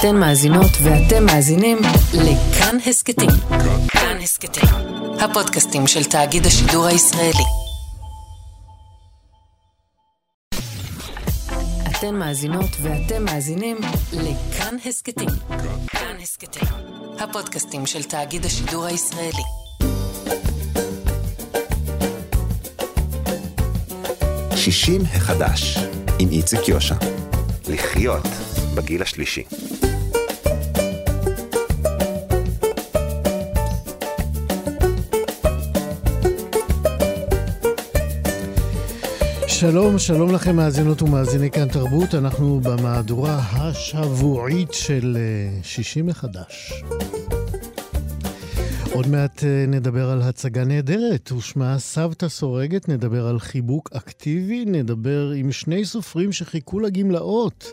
אתן מאזינות ואתם מאזינים לכאן הסכתים. כאן הסכתים, הפודקאסטים של תאגיד השידור הישראלי. אתן מאזינות ואתם מאזינים לכאן הסכתים. כאן הסכתים, הפודקאסטים של תאגיד השידור הישראלי. שישים החדש, עם איציק יושע. לחיות בגיל השלישי. שלום, שלום לכם מאזינות ומאזיני כאן תרבות, אנחנו במהדורה השבועית של אה, שישי מחדש. עוד מעט אה, נדבר על הצגה נהדרת, ושמה סבתא סורגת, נדבר על חיבוק אקטיבי, נדבר עם שני סופרים שחיכו לגמלאות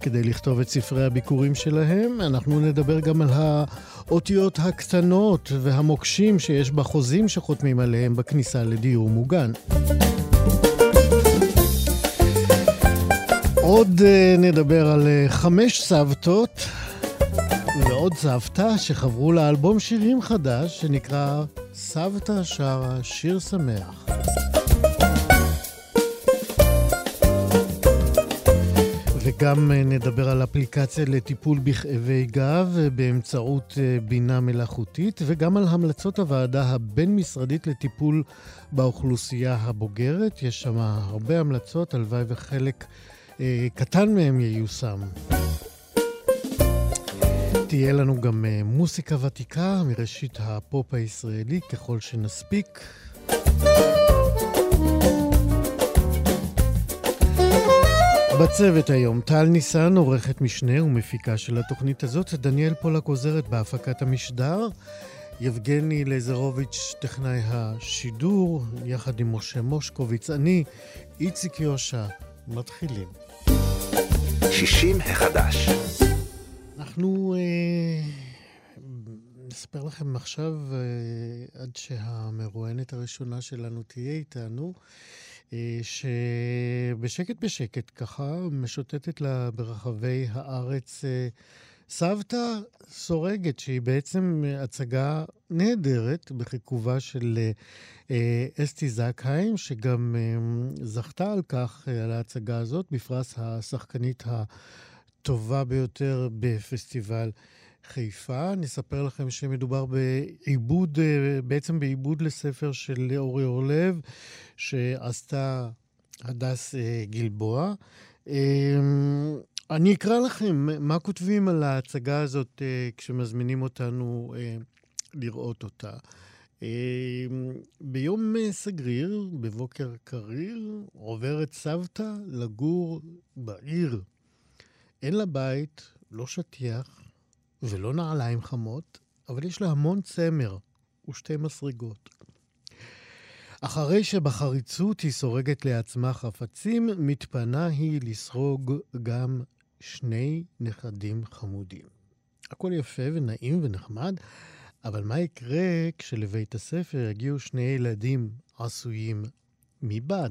כדי לכתוב את ספרי הביקורים שלהם. אנחנו נדבר גם על האותיות הקטנות והמוקשים שיש בחוזים שחותמים עליהם בכניסה לדיור מוגן. עוד uh, נדבר על uh, חמש סבתות ועוד סבתא שחברו לאלבום שירים חדש שנקרא סבתא שרה שיר שמח. וגם uh, נדבר על אפליקציה לטיפול בכאבי גב באמצעות בינה מלאכותית, וגם על המלצות הוועדה הבין-משרדית לטיפול באוכלוסייה הבוגרת. יש שם הרבה המלצות, הלוואי וחלק אה, קטן מהם ייושם. תהיה לנו גם אה, מוסיקה ותיקה מראשית הפופ הישראלי, ככל שנספיק. בצוות היום, טל ניסן, עורכת משנה ומפיקה של התוכנית הזאת, דניאל פולק עוזרת בהפקת המשדר, יבגני לזרוביץ', טכנאי השידור, יחד עם משה מושקוביץ, אני, איציק יושע, מתחילים. שישים החדש. אנחנו אה, נספר לכם עכשיו, אה, עד שהמרואיינת הראשונה שלנו תהיה איתנו, אה, שבשקט בשקט ככה משוטטת לה ברחבי הארץ אה, סבתא סורגת, שהיא בעצם הצגה נהדרת בחיכובה של אה, אה, אסתי זקהיים, שגם אה, זכתה על כך, על ההצגה הזאת, בפרס השחקנית הטובה ביותר בפסטיבל חיפה. נספר לכם שמדובר בעיבוד, בעצם בעיבוד לספר של אורי אורלב, שעשתה הדס גלבוע. אני אקרא לכם מה כותבים על ההצגה הזאת אה, כשמזמינים אותנו אה, לראות אותה. אה, ביום אה, סגריר, בבוקר קריר, עוברת סבתא לגור בעיר. אין לה בית, לא שטיח ולא נעליים חמות, אבל יש לה המון צמר ושתי מסרגות. אחרי שבחריצות היא סורגת לעצמה חפצים, מתפנה היא לסרוג גם שני נכדים חמודים. הכל יפה ונעים ונחמד, אבל מה יקרה כשלבית הספר יגיעו שני ילדים עשויים מבד?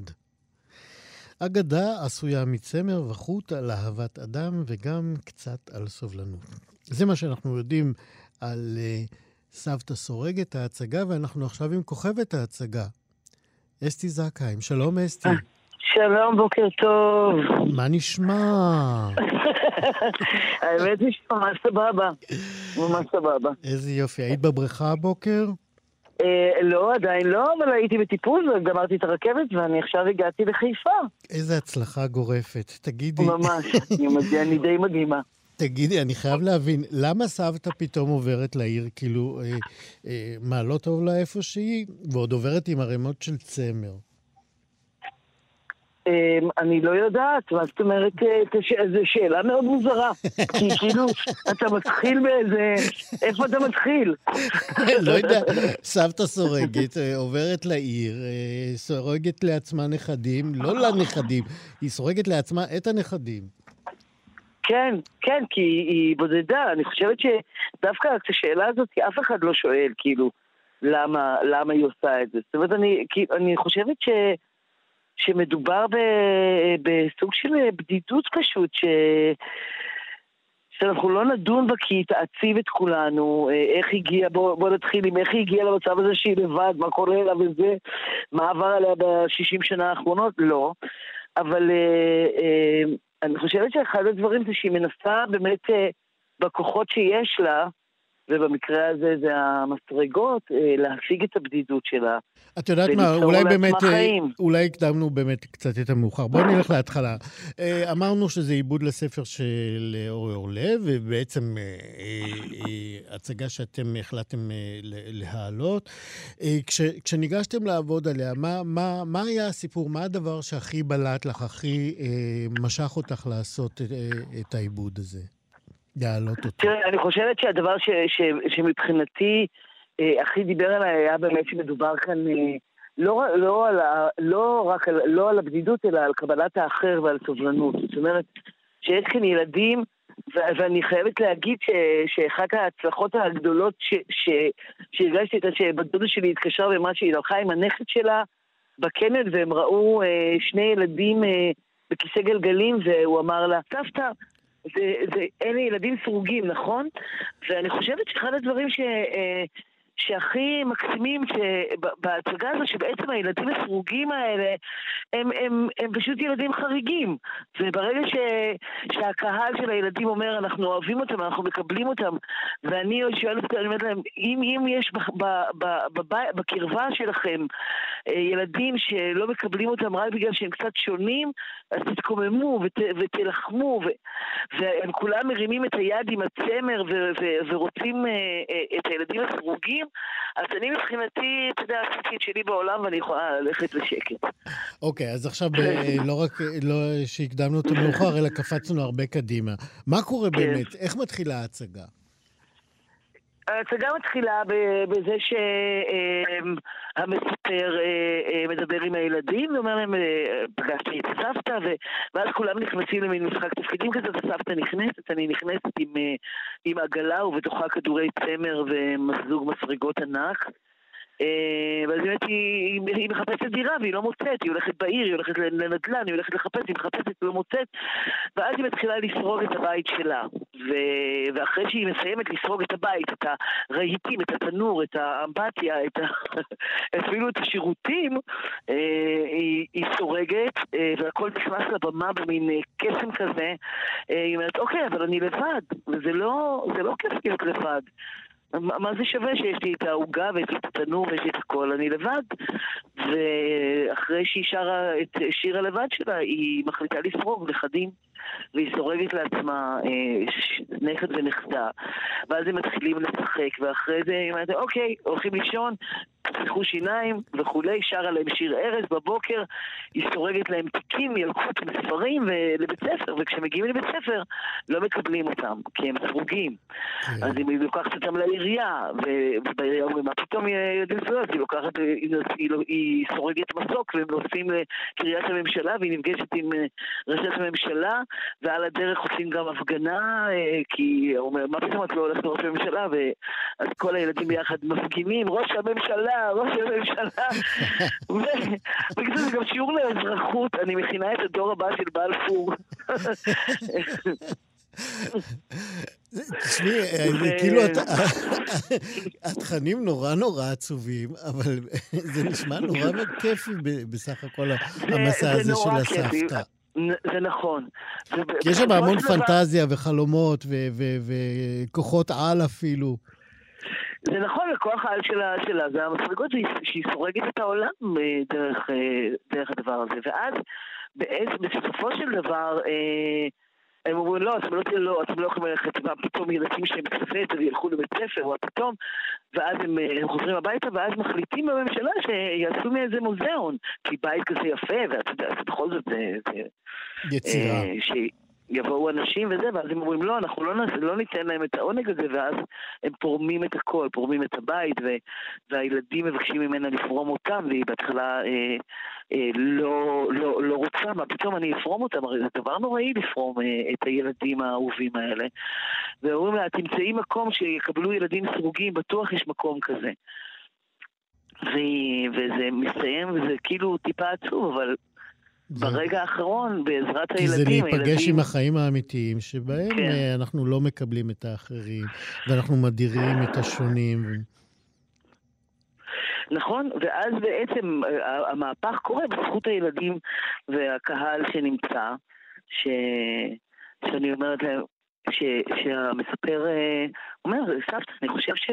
אגדה עשויה מצמר וחוט על אהבת אדם וגם קצת על סובלנות. זה מה שאנחנו יודעים על uh, סבתא סורגת ההצגה, ואנחנו עכשיו עם כוכבת ההצגה, אסתי זקהיים. שלום אסתי. שלום, בוקר טוב. מה נשמע? האמת היא שממש סבבה. ממש סבבה. איזה יופי. היית בבריכה הבוקר? אה, לא, עדיין לא, אבל הייתי בטיפול וגמרתי את הרכבת ואני עכשיו הגעתי לחיפה. איזה הצלחה גורפת. תגידי... ממש, אני די מדהימה. תגידי, אני חייב להבין, למה סבתא פתאום עוברת לעיר, כאילו, אה, אה, מה, לא טוב לה איפה שהיא? ועוד עוברת עם ערימות של צמר. אמ, אני לא יודעת, מה זאת אומרת, אה, זו שאלה מאוד מוזרה. כי כאילו, אתה מתחיל באיזה... איפה אתה מתחיל? לא יודע, סבתא סורגת, אה, עוברת לעיר, אה, סורגת לעצמה נכדים, לא לנכדים, היא סורגת לעצמה את הנכדים. כן, כן, כי היא בודדה. אני חושבת שדווקא את השאלה הזאת, אף אחד לא שואל, כאילו, למה, למה היא עושה את זה. זאת אומרת, אני, אני חושבת ש... שמדובר ב, בסוג של בדידות פשוט, ש... שאנחנו לא נדון בה כי היא תעציב את כולנו, אה, איך הגיע, בוא, בוא נתחיל עם איך היא הגיעה למצב הזה שהיא לבד, מה קורה לה וזה, מה עבר עליה בשישים שנה האחרונות, לא. אבל אה, אה, אני חושבת שאחד הדברים זה שהיא מנסה באמת אה, בכוחות שיש לה, ובמקרה הזה זה המסרגות, אה, להשיג את הבדידות שלה. את יודעת מה, אולי באמת, אה, חיים. אולי הקדמנו באמת קצת את המאוחר. בואי נלך להתחלה. אה, אמרנו שזה עיבוד לספר של אורי אורלב, ובעצם הצגה שאתם החלטתם להעלות. כש, כשניגשתם לעבוד עליה, מה, מה, מה היה הסיפור? מה הדבר שהכי בלט לך, הכי משך אותך לעשות את, את העיבוד הזה? להעלות אותו. תראה, אני חושבת שהדבר ש, ש, שמבחינתי אה, הכי דיבר עליי היה באמת שמדובר כאן אה, לא, לא, על לא רק על, לא על הבדידות, אלא על קבלת האחר ועל סובלנות. זאת אומרת, שיש כאן ילדים, ו- ואני חייבת להגיד ש, שאחת ההצלחות הגדולות ש, ש, שהרגשתי הייתה שבת דודה שלי התקשרה ומה שהיא הלכה עם הנכד שלה בקנד, והם ראו אה, שני ילדים אה, בכיסא גלגלים, והוא אמר לה, סבתא, זה, זה, אלה ילדים סרוגים, נכון? ואני חושבת שאחד הדברים ש... אה, שהכי מקסימים בהצגה הזו, שבעצם הילדים הסרוגים האלה הם, הם, הם פשוט ילדים חריגים. וברגע ש, שהקהל של הילדים אומר, אנחנו אוהבים אותם, אנחנו מקבלים אותם, ואני שואלת אותם, אני אומרת להם, אם, אם יש ב, ב, ב, ב, בקרבה שלכם אה, ילדים שלא מקבלים אותם רק בגלל שהם קצת שונים, אז תתקוממו ות, ותלחמו, ו, והם כולם מרימים את היד עם הצמר ו, ו, ורוצים אה, אה, את הילדים הסרוגים, אז אני מבחינתי, אתה יודע, עשיתי את שלי בעולם ואני יכולה ללכת לשקט. אוקיי, אז עכשיו לא רק לא שהקדמנו אותו מאוחר, אלא קפצנו הרבה קדימה. מה קורה כן. באמת? איך מתחילה ההצגה? ההצגה מתחילה בזה שהמספר אה, אה, מדבר עם הילדים ואומר להם, אה, פגשתי את סבתא, ואז כולם נכנסים למין משחק תפקידים כזה, וסבתא נכנסת, אני נכנסת עם, עם עגלה ובתוכה כדורי צמר ומזוג מסרגות ענק. אה, ואז באמת היא, מחפשת דירה והיא לא מוצאת, היא הולכת בעיר, היא הולכת לנדל"ן, היא הולכת לחפש, היא מחפשת, לא מוצאת, ואז היא מתחילה לסרוג את הבית שלה. ו... ואחרי שהיא מסיימת לסרוג את הבית, את הרהיטים, את התנור, את האמבטיה, את ה... אפילו את השירותים, אה, היא, היא סורגת, אה, והכל נכנס לבמה במין קסם כזה. היא אומרת, אוקיי, אבל אני לבד, וזה לא, לא כיף להיות לבד. מה זה שווה שיש לי את העוגה ויש לי את התנור ויש לי את הכל, אני לבד. ואחרי שהיא שרה את שיר הלבד שלה, היא מחליטה לסרוג נכדים. והיא סורגת לעצמה אה, נכד ונכדה, ואז הם מתחילים לשחק, ואחרי זה היא אומרת, אוקיי, הולכים לישון, תפתחו שיניים וכולי, שרה להם שיר ארז בבוקר, היא סורגת להם תיקים, ילקוט מספרים לבית ספר, וכשמגיעים לבית ספר לא מקבלים אותם, כי הם סרוגים. כן. אז היא לוקחת אותם לעירייה, ובעירייה אומרים, מה פתאום יודעים זכויות? היא לוקחת, היא, היא סורגת מסוק, והם נוסעים לקריית הממשלה, והיא נפגשת עם אה, ראשת הממשלה, ועל הדרך עושים גם הפגנה, אה, כי הוא אומר, מה פתאום את לא הולכת לראש הממשלה? ואז כל הילדים ביחד מפגינים, ראש הממשלה, ראש הממשלה. ובגלל זה גם שיעור לאזרחות, אני מכינה את הדור הבא של בלפור. תשמעי, כאילו התכנים נורא נורא עצובים, אבל זה נשמע נורא כיפי בסך הכל המסע הזה של הסבתא. זה נכון. יש שם המון פנטזיה וחלומות וכוחות על אפילו. זה נכון, הכוח העל שלה, שלה זה המפלגות שהיא סורגת את העולם אה, דרך, אה, דרך הדבר הזה. ואז בסופו של דבר, אה, הם אומרים, לא, אתם לא, לא, אתם לא יכולים ללכת, פתאום ילדים שלהם בכספת וילכו לבית ספר, או פתאום, ואז הם, הם חוזרים הביתה, ואז מחליטים בממשלה שיעשו מאיזה מוזיאון, כי בית כזה יפה, ואתה יודע, בכל זאת זה... זה יצירה. אה, יבואו אנשים וזה, ואז הם אומרים, לא, אנחנו לא, נעשה, לא ניתן להם את העונג הזה, ואז הם פורמים את הכל, פורמים את הבית, ו, והילדים מבקשים ממנה לפרום אותם, והיא בהתחלה אה, אה, לא, לא, לא רוצה, מה פתאום אני אפרום אותם? הרי זה דבר נוראי לפרום אה, את הילדים האהובים האלה. ואומרים לה, תמצאי מקום שיקבלו ילדים סרוגים, בטוח יש מקום כזה. ו, וזה מסתיים, וזה כאילו טיפה עצוב, אבל ברגע האחרון, בעזרת כי זה הילדים, להיפגש הילדים- עם החיים האמיתיים, שבהם כן. אה, אנחנו לא מקבלים את האחרים, ואנחנו מדירים את השונים. נכון, ואז בעצם אה, המהפך קורה בזכות הילדים והקהל שנמצא, ש... שאני אומרת להם, ש... שהמספר אה, אומר, סבתא, אני חושב ש...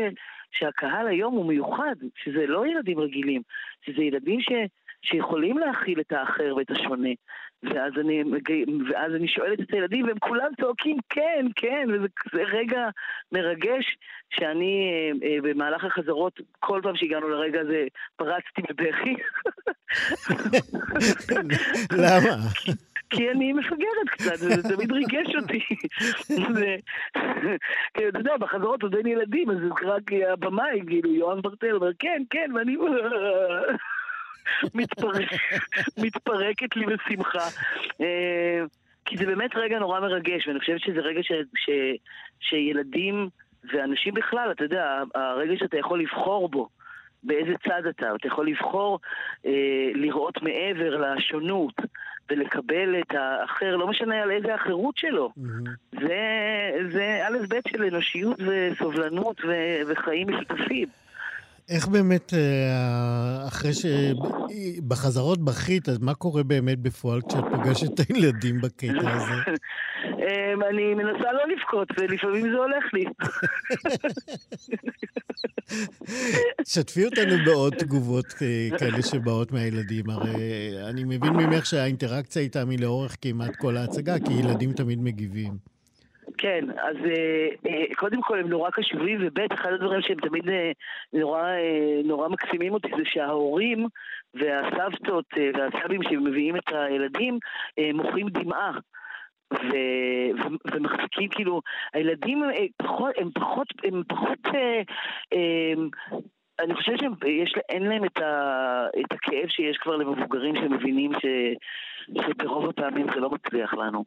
שהקהל היום הוא מיוחד, שזה לא ילדים רגילים, שזה ילדים ש... שיכולים להכיל את האחר ואת השונה. ואז אני, ואז אני שואלת את הילדים, והם כולם צועקים כן, כן, וזה זה רגע מרגש שאני אה, אה, במהלך החזרות, כל פעם שהגענו לרגע הזה, פרצתי בבכי. למה? כי אני מפגרת קצת, וזה תמיד ריגש אותי. כי אתה יודע, בחזרות עוד אין ילדים, אז רק הבמאי, כאילו, יואב ברטל אומר, כן, כן, ואני... מתפרק- מתפרקת לי בשמחה. אה, כי זה באמת רגע נורא מרגש, ואני חושבת שזה רגע ש, ש, שילדים ואנשים בכלל, אתה יודע, הרגע שאתה יכול לבחור בו, באיזה צד אתה, אתה יכול לבחור אה, לראות מעבר לשונות ולקבל את האחר, לא משנה על איזה החירות שלו. מהמם. זה, זה א' ב' של אנושיות וסובלנות ו, וחיים משותפים. איך באמת, אה, אחרי שבחזרות בכית, אז מה קורה באמת בפועל כשאת פוגשת את הילדים בקטע הזה? אמ, אני מנסה לא לבכות, ולפעמים זה הולך לי. שתפי אותנו בעוד תגובות אה, כאלה שבאות מהילדים. הרי אני מבין ממך שהאינטראקציה איתם היא לאורך כמעט כל ההצגה, כי ילדים תמיד מגיבים. כן, אז אה, אה, קודם כל הם נורא קשובים, וב' אחד הדברים שהם תמיד אה, נורא, נורא מקסימים אותי זה שההורים והסבתות והסבים שמביאים את הילדים מוחאים דמעה. ו- ו- ומחזיקים כאילו, הילדים אה, פחות, הם פחות, הם פחות, אה, אני חושבת שאין להם את, ה, את הכאב שיש כבר למבוגרים שמבינים ש, שברוב הפעמים זה לא מצליח לנו.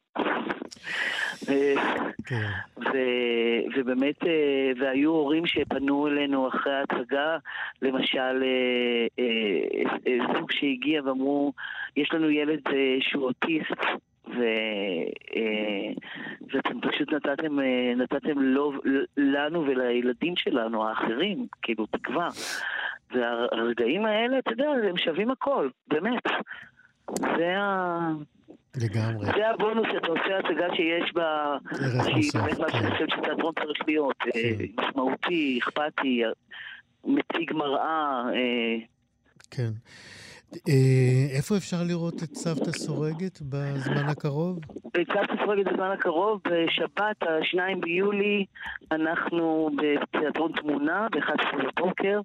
ו- כן. ו- ובאמת, אה, והיו הורים שפנו אלינו אחרי ההצגה, למשל אה, אה, זוג שהגיע ואמרו, יש לנו ילד שהוא אוטיסט, ו, אה, ואתם פשוט נתתם, אה, נתתם לו, לנו ולילדים שלנו, האחרים, כאילו, תקווה. והרגעים האלה, אתה יודע, הם שווים הכל, באמת. זה ה... לגמרי. זה הבונוס שאתה עושה הצגה שיש בה, ערך שהיא באמת מה כן. שאני חושבת שתיאטרון צריך להיות, אה, כן. משמעותי, אכפתי, מציג מראה, אה, כן. אה, איפה אפשר לראות את סבתא סורגת בזמן הקרוב? בצוות ספרגת בזמן הקרוב, בשבת, ה-2 ביולי, אנחנו בתיאטרון תמונה, ב-11 בבוקר,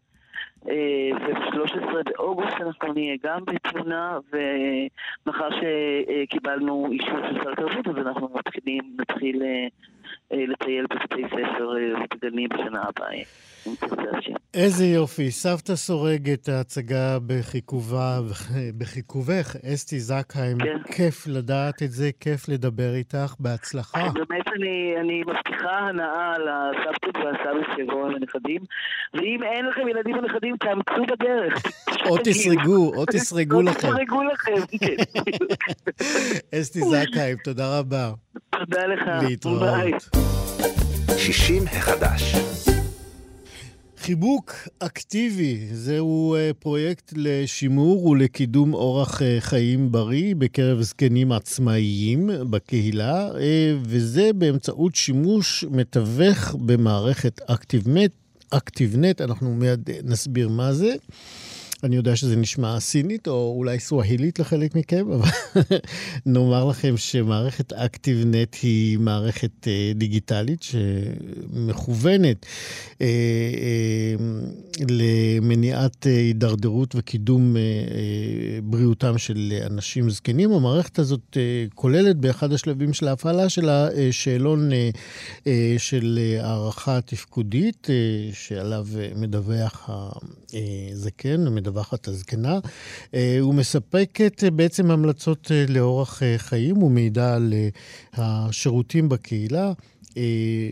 אה, וב-13 באוגוסט אנחנו נהיה גם בתמונה, ומאחר שקיבלנו אישור של שר התרבות, אז אנחנו מתחילים, נתחיל אה, אה, לטייל בבתי ספר אה, ובגנים בשנה הבאה, אם תרצה השם. איזה יופי. סבתא סורגת, ההצגה בחיכובה, בחיכובך, אסתי זקהיים. כן. כיף לדעת את זה, כיף לדבר איתך. בהצלחה. באמת אני, אני מבטיחה הנאה לסבתות והסבים שיבואו עם הנכדים, ואם אין לכם ילדים ונכדים, תאמצו בדרך. או תסרגו, או תסרגו או לכם. תסרגו לכם, כן. אסתי זקהיים, תודה רבה. תודה לך. להתראות. 60 החדש. חיבוק אקטיבי, זהו אה, פרויקט לשימור ולקידום אורח אה, חיים בריא בקרב זקנים עצמאיים בקהילה, אה, וזה באמצעות שימוש מתווך במערכת אקטיבנט. אקטיבנט, אנחנו מיד נסביר מה זה. אני יודע שזה נשמע סינית או אולי סווהילית לחלק מכם, אבל נאמר לכם שמערכת אקטיבנט היא מערכת אה, דיגיטלית שמכוונת אה, אה, למניעת אה, הידרדרות וקידום אה, אה, בריאותם של אנשים זקנים. המערכת הזאת אה, כוללת באחד השלבים של ההפעלה שלה אה, שאלון אה, אה, של אה, הערכה תפקודית, אה, שעליו אה, מדווח הזקן, מדווחת הזקנה. אה, הוא מספקת אה, בעצם המלצות אה, לאורח חיים ומידע על השירותים בקהילה.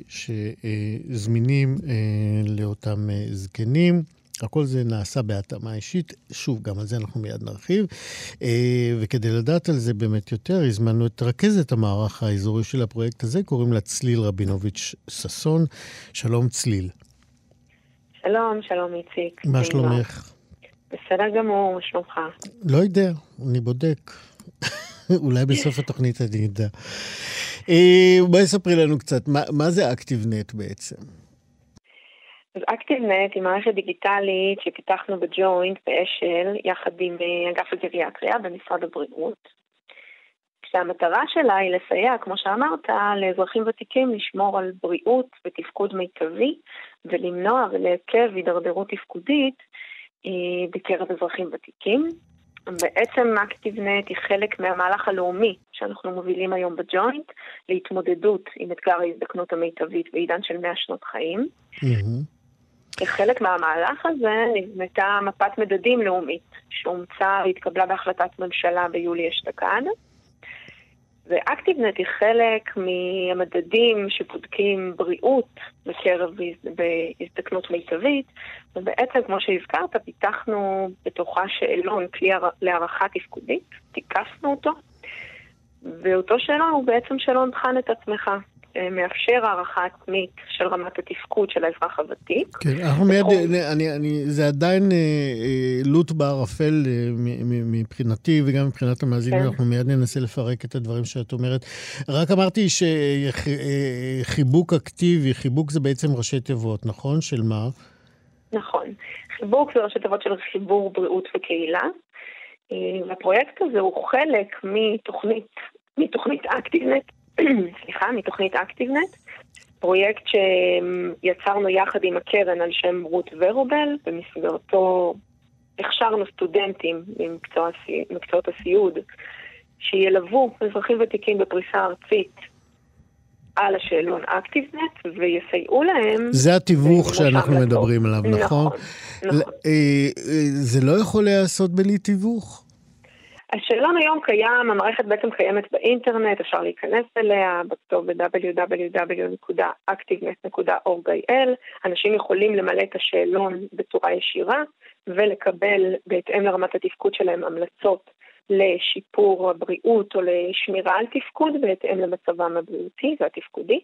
שזמינים לאותם זקנים. הכל זה נעשה בהתאמה אישית. שוב, גם על זה אנחנו מיד נרחיב. וכדי לדעת על זה באמת יותר, הזמנו את רכזת המערך האזורי של הפרויקט הזה, קוראים לה צליל רבינוביץ' ששון. שלום צליל. שלום, שלום איציק. מה שלומך? בסדר גמור, מה שלומך? לא יודע, אני בודק. אולי בסוף התוכנית אני אדע. אה, בואי ספרי לנו קצת, מה, מה זה אקטיבנט בעצם? אז אקטיבנט היא מערכת דיגיטלית שפיתחנו בג'וינט באשל, יחד עם אה, אגף הגריאטריה במשרד הבריאות. כשהמטרה שלה היא לסייע, כמו שאמרת, לאזרחים ותיקים לשמור על בריאות ותפקוד מיטבי ולמנוע ולעכב הידרדרות תפקודית בקרב אזרחים ותיקים. בעצם אקטיבנט היא חלק מהמהלך הלאומי שאנחנו מובילים היום בג'וינט להתמודדות עם אתגר ההזדקנות המיטבית בעידן של 100 שנות חיים. כחלק מהמהלך הזה נבנתה מפת מדדים לאומית שאומצה והתקבלה בהחלטת ממשלה ביולי אשתקד. ואקטיבנט היא חלק מהמדדים שבודקים בריאות בקרב בהזדקנות מיטבית, ובעצם, כמו שהזכרת, פיתחנו בתוכה שאלון, כלי להערכה תפקודית, תיקפנו אותו, ואותו שאלון הוא בעצם שאלון בחן את עצמך. מאפשר הערכה עצמית של רמת התפקוד של האזרח הוותיק. כן, אנחנו מיד, אני, אני, זה עדיין אה, אה, לוט בערפל אה, מבחינתי וגם מבחינת המאזינים, כן. אנחנו מיד ננסה לפרק את הדברים שאת אומרת. רק אמרתי שחיבוק אה, אקטיבי, חיבוק זה בעצם ראשי תיבות, נכון? של מה? נכון. חיבוק זה ראשי תיבות של חיבור בריאות וקהילה. אה, והפרויקט הזה הוא חלק מתוכנית, מתוכנית אקטיבנט סליחה, מתוכנית אקטיבנט, פרויקט שיצרנו יחד עם הקרן על שם רות ורובל, במסגרתו הכשרנו סטודנטים ממקצועות הסיעוד, שילוו אזרחים ותיקים בפריסה ארצית על השאלון אקטיבנט ויסייעו להם. זה התיווך שאנחנו מדברים עליו, נכון? נכון, נכון. אה, אה, זה לא יכול להיעשות בלי תיווך? השאלון היום קיים, המערכת בעצם קיימת באינטרנט, אפשר להיכנס אליה, בכתוב ב-www.activenet.org.il. אנשים יכולים למלא את השאלון בצורה ישירה ולקבל בהתאם לרמת התפקוד שלהם המלצות לשיפור הבריאות או לשמירה על תפקוד בהתאם למצבם הבריאותי והתפקודי.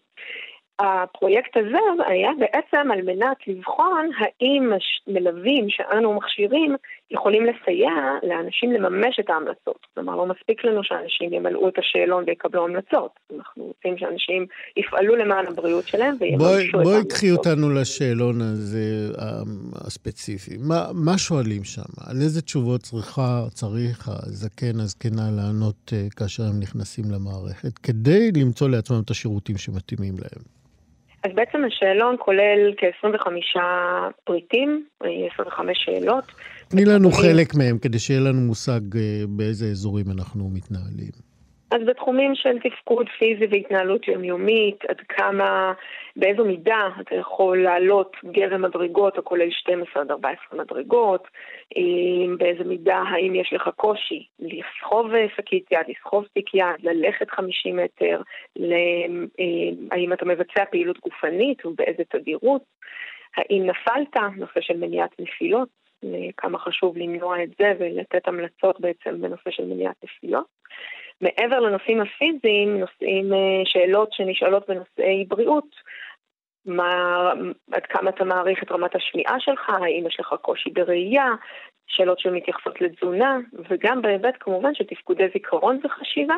הפרויקט הזה היה בעצם על מנת לבחון האם מלווים שאנו מכשירים יכולים לסייע לאנשים לממש את ההמלצות. כלומר, לא מספיק לנו שאנשים ימלאו את השאלון ויקבלו המלצות. אנחנו רוצים שאנשים יפעלו למען הבריאות שלהם ויממשו בוא, את ההמלצות. בואי קחי אותנו לשאלון הזה הספציפי. מה, מה שואלים שם? על איזה תשובות צריכה, צריך הזקן, הזקנה לענות uh, כאשר הם נכנסים למערכת, כדי למצוא לעצמם את השירותים שמתאימים להם? אז בעצם השאלון כולל כ-25 פריטים, 25 שאלות. תני לנו חלק מהם כדי שיהיה לנו מושג אה, באיזה אזורים אנחנו מתנהלים. אז בתחומים של תפקוד פיזי והתנהלות יומיומית, עד כמה, באיזו מידה אתה יכול לעלות גרם מדרגות הכולל 12 עד 14 מדרגות, באיזו מידה האם יש לך קושי לסחוב שקית יד, לסחוב תיק יד, ללכת 50 מטר, האם אתה מבצע פעילות גופנית ובאיזה תדירות, האם נפלת, נושא של מניעת נפילות, כמה חשוב למנוע את זה ולתת המלצות בעצם בנושא של מניעת נפילות. מעבר לנושאים הפיזיים, נושאים, אה, שאלות שנשאלות בנושאי בריאות, מה, עד כמה אתה מעריך את רמת השמיעה שלך, האם יש לך קושי בראייה, שאלות שמתייחסות לתזונה, וגם בהיבט כמובן של תפקודי זיכרון וחשיבה,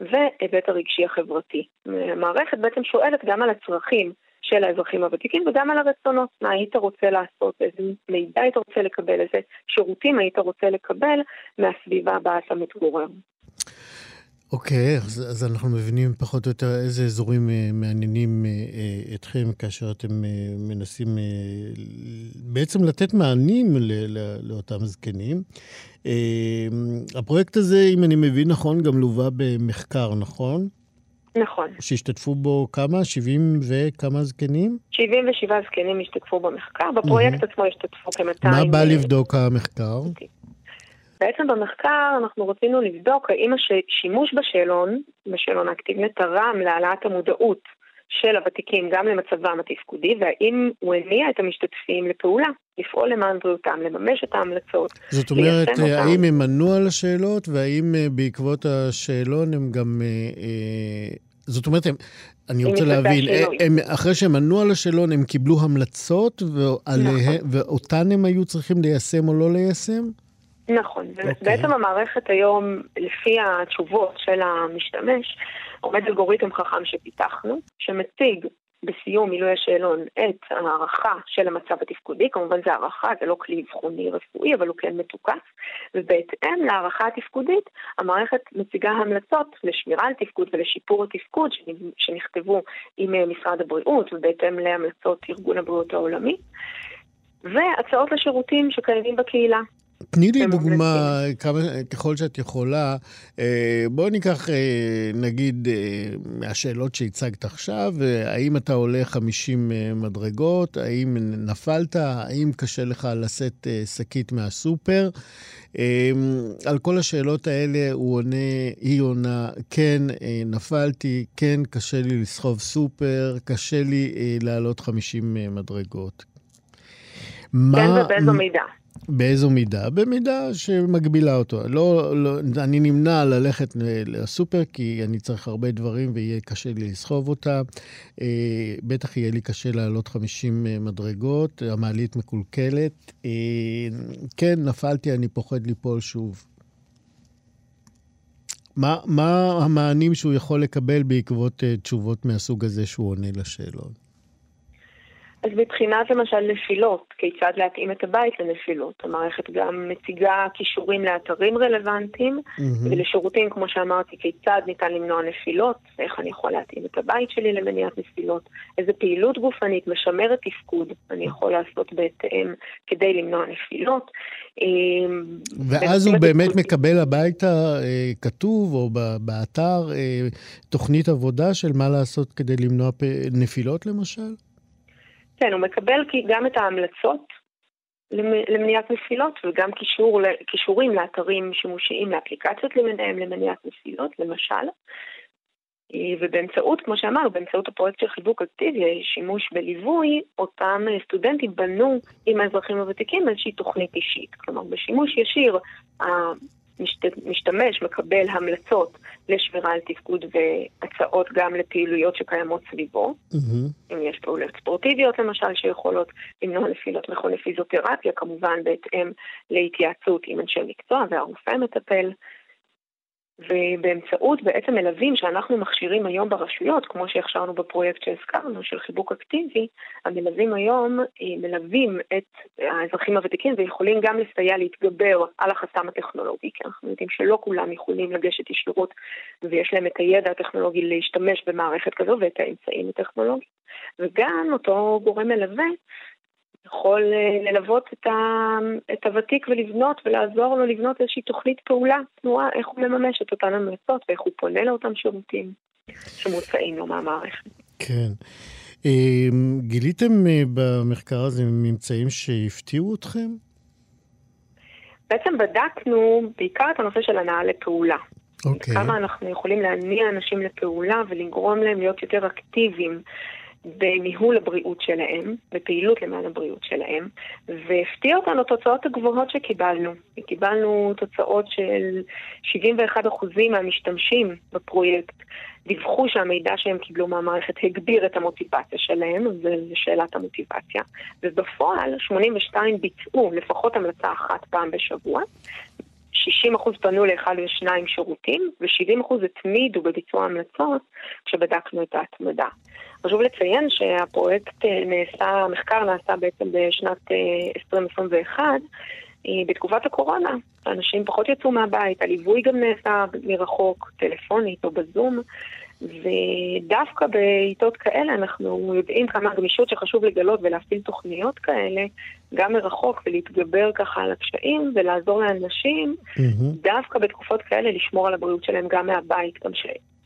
והיבט הרגשי החברתי. המערכת בעצם שואלת גם על הצרכים של האזרחים הוותיקים וגם על הרצונות, מה היית רוצה לעשות, איזה מידע היית רוצה לקבל, איזה שירותים היית רוצה לקבל מהסביבה בה אתה מתגורר. אוקיי, okay, אז, אז אנחנו מבינים פחות או יותר איזה אזורים uh, מעניינים uh, אתכם כאשר אתם uh, מנסים uh, בעצם לתת מענים ל, ל, לאותם זקנים. Uh, הפרויקט הזה, אם אני מבין נכון, גם לווה במחקר, נכון? נכון. שהשתתפו בו כמה? 70 וכמה זקנים? 77 זקנים השתתפו במחקר. בפרויקט mm-hmm. עצמו השתתפו כ-200... מה בא לבדוק המחקר? בעצם במחקר אנחנו רצינו לבדוק האם השימוש בשאלון, בשאלון האקטיבני, תרם להעלאת המודעות של הוותיקים גם למצבם התפקודי, והאם הוא הניע את המשתתפים לפעולה, לפעול למען בריאותם, לממש את ההמלצות, זאת אומרת, האם הם ענו על השאלות, והאם בעקבות השאלון הם גם... זאת אומרת, הם, אני רוצה להבין, הם, אחרי שהם ענו על השאלון, הם קיבלו המלצות, ועליה, נכון. ואותן הם היו צריכים ליישם או לא ליישם? נכון. Okay. אוקיי. בעצם המערכת היום, לפי התשובות של המשתמש, עומד אלגוריתם חכם שפיתחנו, שמציג בסיום מילוי השאלון את ההערכה של המצב התפקודי, כמובן זה הערכה, זה לא כלי אבחוני רפואי, אבל הוא כן מתוקף, ובהתאם להערכה התפקודית, המערכת מציגה המלצות לשמירה על תפקוד ולשיפור התפקוד שנכתבו עם משרד הבריאות ובהתאם להמלצות ארגון הבריאות העולמי, והצעות לשירותים שקיימים בקהילה. תני לי דוגמה, כמה, ככל שאת יכולה. אה, בואי ניקח, אה, נגיד, אה, מהשאלות שהצגת עכשיו, האם אתה עולה 50 מדרגות, האם נפלת, האם קשה לך לשאת שקית מהסופר. על כל השאלות האלה הוא עונה, היא עונה, כן, נפלתי, כן, קשה לי לסחוב סופר, קשה לי לעלות 50 מדרגות. כן, ובאיזו מידה. באיזו מידה? במידה שמגבילה אותו. לא, לא, אני נמנע ללכת לסופר כי אני צריך הרבה דברים ויהיה קשה לי לסחוב אותה. אה, בטח יהיה לי קשה לעלות 50 אה, מדרגות, המעלית מקולקלת. אה, כן, נפלתי, אני פוחד ליפול שוב. מה, מה המענים שהוא יכול לקבל בעקבות uh, תשובות מהסוג הזה שהוא עונה לשאלות? אז מבחינת למשל נפילות, כיצד להתאים את הבית לנפילות. המערכת גם מציגה כישורים לאתרים רלוונטיים mm-hmm. ולשירותים, כמו שאמרתי, כיצד ניתן למנוע נפילות, איך אני יכול להתאים את הבית שלי למניעת נפילות, איזה פעילות גופנית משמרת תפקוד אני יכול לעשות בהתאם כדי למנוע נפילות. אמ, ואז הוא באמת תפקוד... מקבל הביתה אה, כתוב, או באתר, אה, תוכנית עבודה של מה לעשות כדי למנוע נפילות למשל? כן, הוא מקבל גם את ההמלצות למניעת נפילות וגם קישור, קישורים לאתרים שימושיים לאפליקציות למיניהם למניעת נפילות, למשל. ובאמצעות, כמו שאמרנו, באמצעות הפרויקט של חיבוק אקטיבי, שימוש בליווי, אותם סטודנטים בנו עם האזרחים הוותיקים איזושהי תוכנית אישית. כלומר, בשימוש ישיר, משתמש מקבל המלצות לשמירה על תפקוד והצעות גם לפעילויות שקיימות סביבו. Mm-hmm. אם יש פעולות ספורטיביות למשל שיכולות למנוע נפילות מכוני פיזיותרפיה, כמובן בהתאם להתייעצות עם אנשי מקצוע והרופא מטפל. ובאמצעות בעצם מלווים שאנחנו מכשירים היום ברשויות, כמו שהכשרנו בפרויקט שהזכרנו, של חיבוק אקטיבי, המלווים היום אה, מלווים את האזרחים הוותיקים ויכולים גם לסייע להתגבר על החסם הטכנולוגי, כי אנחנו יודעים שלא כולם יכולים לגשת ישירות ויש להם את הידע הטכנולוגי להשתמש במערכת כזו ואת האמצעים הטכנולוגיים. וגם אותו גורם מלווה יכול אה, ללוות את, ה, את הוותיק ולבנות ולעזור לו לבנות איזושהי תוכנית פעולה, תנועה, איך הוא מממש את אותן המלצות ואיך הוא פונה לאותם שירותים שמוצעים לו מהמערכת. כן. אמ, גיליתם אה, במחקר הזה ממצאים שהפתיעו אתכם? בעצם בדקנו בעיקר את הנושא של הנאה לפעולה. Okay. אוקיי. כמה אנחנו יכולים להניע אנשים לפעולה ולגרום להם להיות יותר אקטיביים בניהול הבריאות שלהם, בפעילות למען הבריאות שלהם, והפתיע אותנו התוצאות הגבוהות שקיבלנו. קיבלנו תוצאות של 71% מהמשתמשים בפרויקט דיווחו שהמידע שהם קיבלו מהמערכת הגביר את המוטיבציה שלהם, זו שאלת המוטיבציה, ובפועל 82 ביצעו לפחות המלצה אחת פעם בשבוע, 60% פנו לאחד ושניים שירותים, ו-70% התמידו בביצוע המלצות כשבדקנו את ההתמדה. חשוב לציין שהפרויקט אה, נעשה, המחקר נעשה בעצם בשנת 2021, אה, אה, בתקופת הקורונה. אנשים פחות יצאו מהבית, הליווי גם נעשה מרחוק, טלפונית או בזום. ודווקא בעיתות כאלה אנחנו יודעים כמה הגמישות שחשוב לגלות ולהפעיל תוכניות כאלה, גם מרחוק, ולהתגבר ככה על הקשיים ולעזור לאנשים, mm-hmm. דווקא בתקופות כאלה לשמור על הבריאות שלהם גם מהבית, גם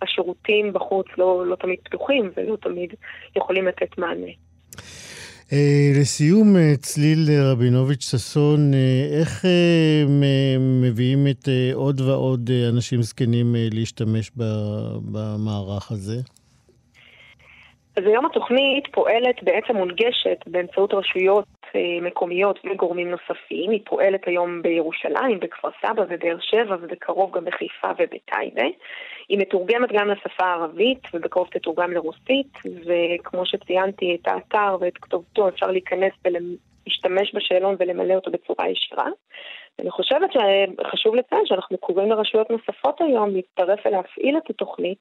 שהשירותים בחוץ לא, לא תמיד פתוחים ולא תמיד יכולים לתת מענה. Uh, לסיום, uh, צליל רבינוביץ' ששון, uh, איך uh, מביאים את uh, עוד ועוד uh, אנשים זקנים uh, להשתמש במערך הזה? אז היום התוכנית פועלת, בעצם מונגשת באמצעות רשויות אה, מקומיות וגורמים נוספים. היא פועלת היום בירושלים, בכפר סבא ובאר שבע ובקרוב גם בחיפה ובטייבה. היא מתורגמת גם לשפה הערבית ובקרוב תתורגם לרוסית, וכמו שציינתי, את האתר ואת כתובתו אפשר להיכנס ולהשתמש בשאלון ולמלא אותו בצורה ישירה. אני חושבת שחשוב לציין שאנחנו קוראים לרשויות נוספות היום להצטרף ולהפעיל את התוכנית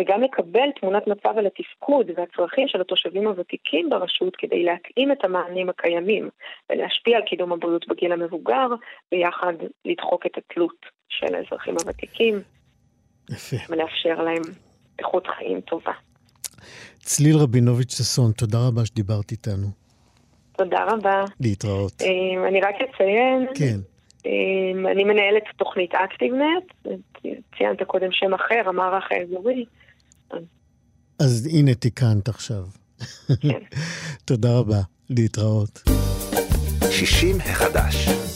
וגם לקבל תמונת מצב על התפקוד והצרכים של התושבים הוותיקים ברשות כדי להתאים את המענים הקיימים ולהשפיע על קידום הבריאות בגיל המבוגר ויחד לדחוק את התלות של האזרחים הוותיקים יפה. ולאפשר להם איכות חיים טובה. צליל רבינוביץ' ששון, תודה רבה שדיברת איתנו. תודה רבה. להתראות. אה, אני רק אציין כן. אמ, אני מנהלת תוכנית אקטיבנט, ציינת קודם שם אחר, המערך האזורי. אז הנה תיקנת עכשיו. כן. תודה רבה, להתראות. 60 החדש.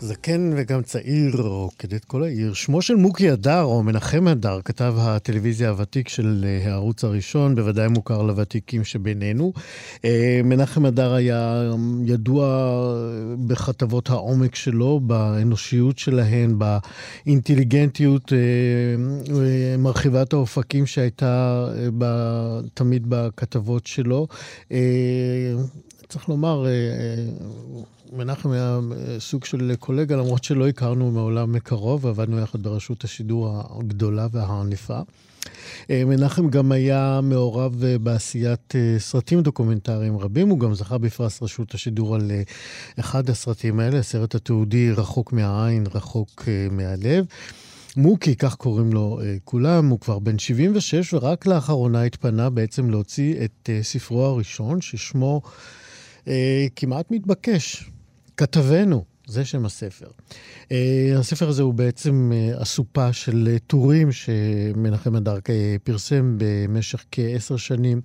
זקן וגם צעיר, רוקד את כל העיר. שמו של מוקי הדר, או מנחם הדר, כתב הטלוויזיה הוותיק של אה, הערוץ הראשון, בוודאי מוכר לוותיקים שבינינו. אה, מנחם הדר היה ידוע בכתבות העומק שלו, באנושיות שלהן, באינטליגנטיות אה, מרחיבת האופקים שהייתה תמיד בכתבות שלו. צריך לומר, מנחם היה אה, סוג של קולגה, למרות שלא הכרנו מעולם מקרוב, עבדנו יחד ברשות השידור הגדולה והענפה. אה, מנחם גם היה מעורב אה, בעשיית סרטים דוקומנטריים רבים, הוא גם זכה בפרס רשות השידור על אחד הסרטים האלה, הסרט התיעודי רחוק מהעין, רחוק מהלב. מוקי, כך קוראים לו כולם, הוא כבר בן 76 ורק לאחרונה התפנה בעצם להוציא את ספרו הראשון, ששמו כמעט מתבקש, כתבנו, זה שם הספר. Uh, הספר הזה הוא בעצם uh, אסופה של uh, טורים שמנחם אדרק פרסם במשך כעשר שנים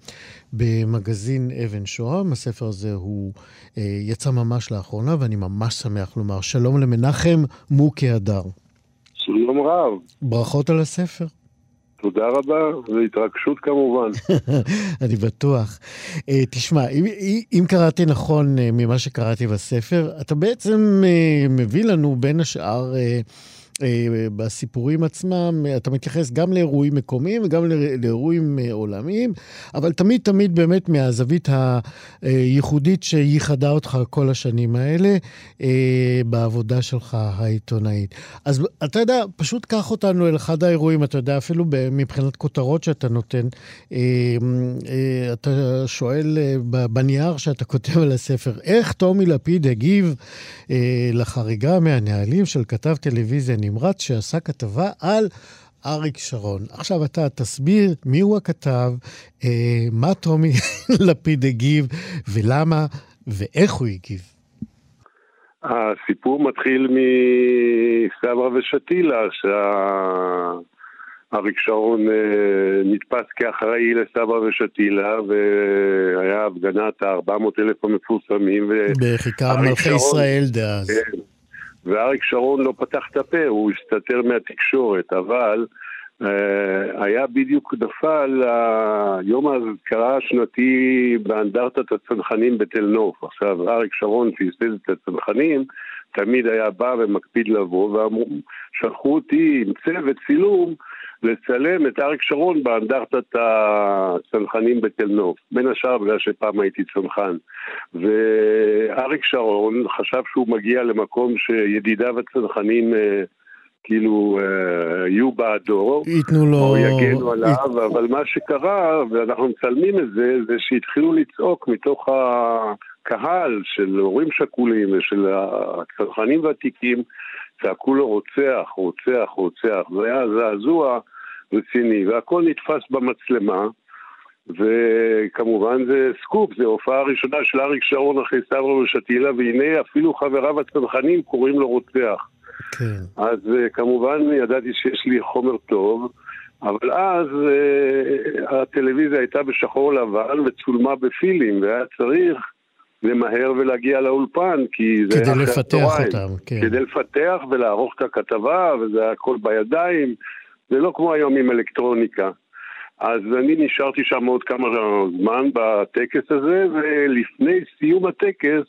במגזין אבן שוהם. הספר הזה הוא יצא ממש לאחרונה, ואני ממש שמח לומר שלום למנחם מוקי אדר. שלום רב. ברכות על הספר. תודה רבה, והתרגשות כמובן. אני בטוח. Uh, תשמע, אם, אם קראתי נכון uh, ממה שקראתי בספר, אתה בעצם uh, מביא לנו בין השאר... אה, בסיפורים עצמם, אתה מתייחס גם לאירועים מקומיים וגם לאירועים אה, עולמיים, אבל תמיד תמיד באמת מהזווית הייחודית שייחדה אותך כל השנים האלה אה, בעבודה שלך העיתונאית. אז אתה יודע, פשוט קח אותנו אל אחד האירועים, אתה יודע, אפילו מבחינת כותרות שאתה נותן, אתה שואל בנייר שאתה כותב על הספר, איך טומי לפיד הגיב לחריגה מהנהלים של כתב טלוויזיה נמרץ שעשה כתבה על אריק שרון. עכשיו אתה תסביר מיהו הכתב, אה, מה טומי לפיד הגיב ולמה ואיך הוא הגיב. הסיפור מתחיל מסברה ושתילה, שאריק שרון אה, נתפס כאחראי לסברה ושתילה, והיה הפגנת ה-400 אלף המפורסמים. בכיכר מלכי ישראל דאז. ואריק שרון לא פתח את הפה, הוא הסתתר מהתקשורת, אבל אה, היה בדיוק נפל יום האזכרה השנתי באנדרטת הצנחנים בתל נוף. עכשיו, אריק שרון פספס את הצנחנים, תמיד היה בא ומקפיד לבוא, ושלחו אותי עם צוות צילום לצלם את אריק שרון באנדרטת הצנחנים בתל נוף. בין השאר בגלל שפעם הייתי צנחן. ואריק שרון חשב שהוא מגיע למקום שידידיו הצנחנים אה, כאילו אה, יהיו בעדו, ייתנו לו... או יגנו עליו, אבל מה שקרה, ואנחנו מצלמים את זה, זה שהתחילו לצעוק מתוך הקהל של הורים שכולים ושל הצרכנים ותיקים, צעקו לו רוצח, רוצח, רוצח. זה היה זעזוע רציני, והכל נתפס במצלמה, וכמובן זה סקופ, זו הופעה ראשונה של אריק שרון אחרי סברה ושתילה, והנה אפילו חבריו הצנחנים קוראים לו רוצח. כן. אז אה, כמובן ידעתי שיש לי חומר טוב, אבל אז uh, הטלוויזיה הייתה בשחור לבן וצולמה בפילים, והיה צריך למהר ולהגיע לאולפן, כי זה כדי לפתח אותם, כן. כדי לפתח ולערוך את הכתבה, וזה הכל בידיים, זה לא כמו היום עם אלקטרוניקה. אז אני נשארתי שם עוד כמה זמן בטקס הזה, ולפני סיום הטקס,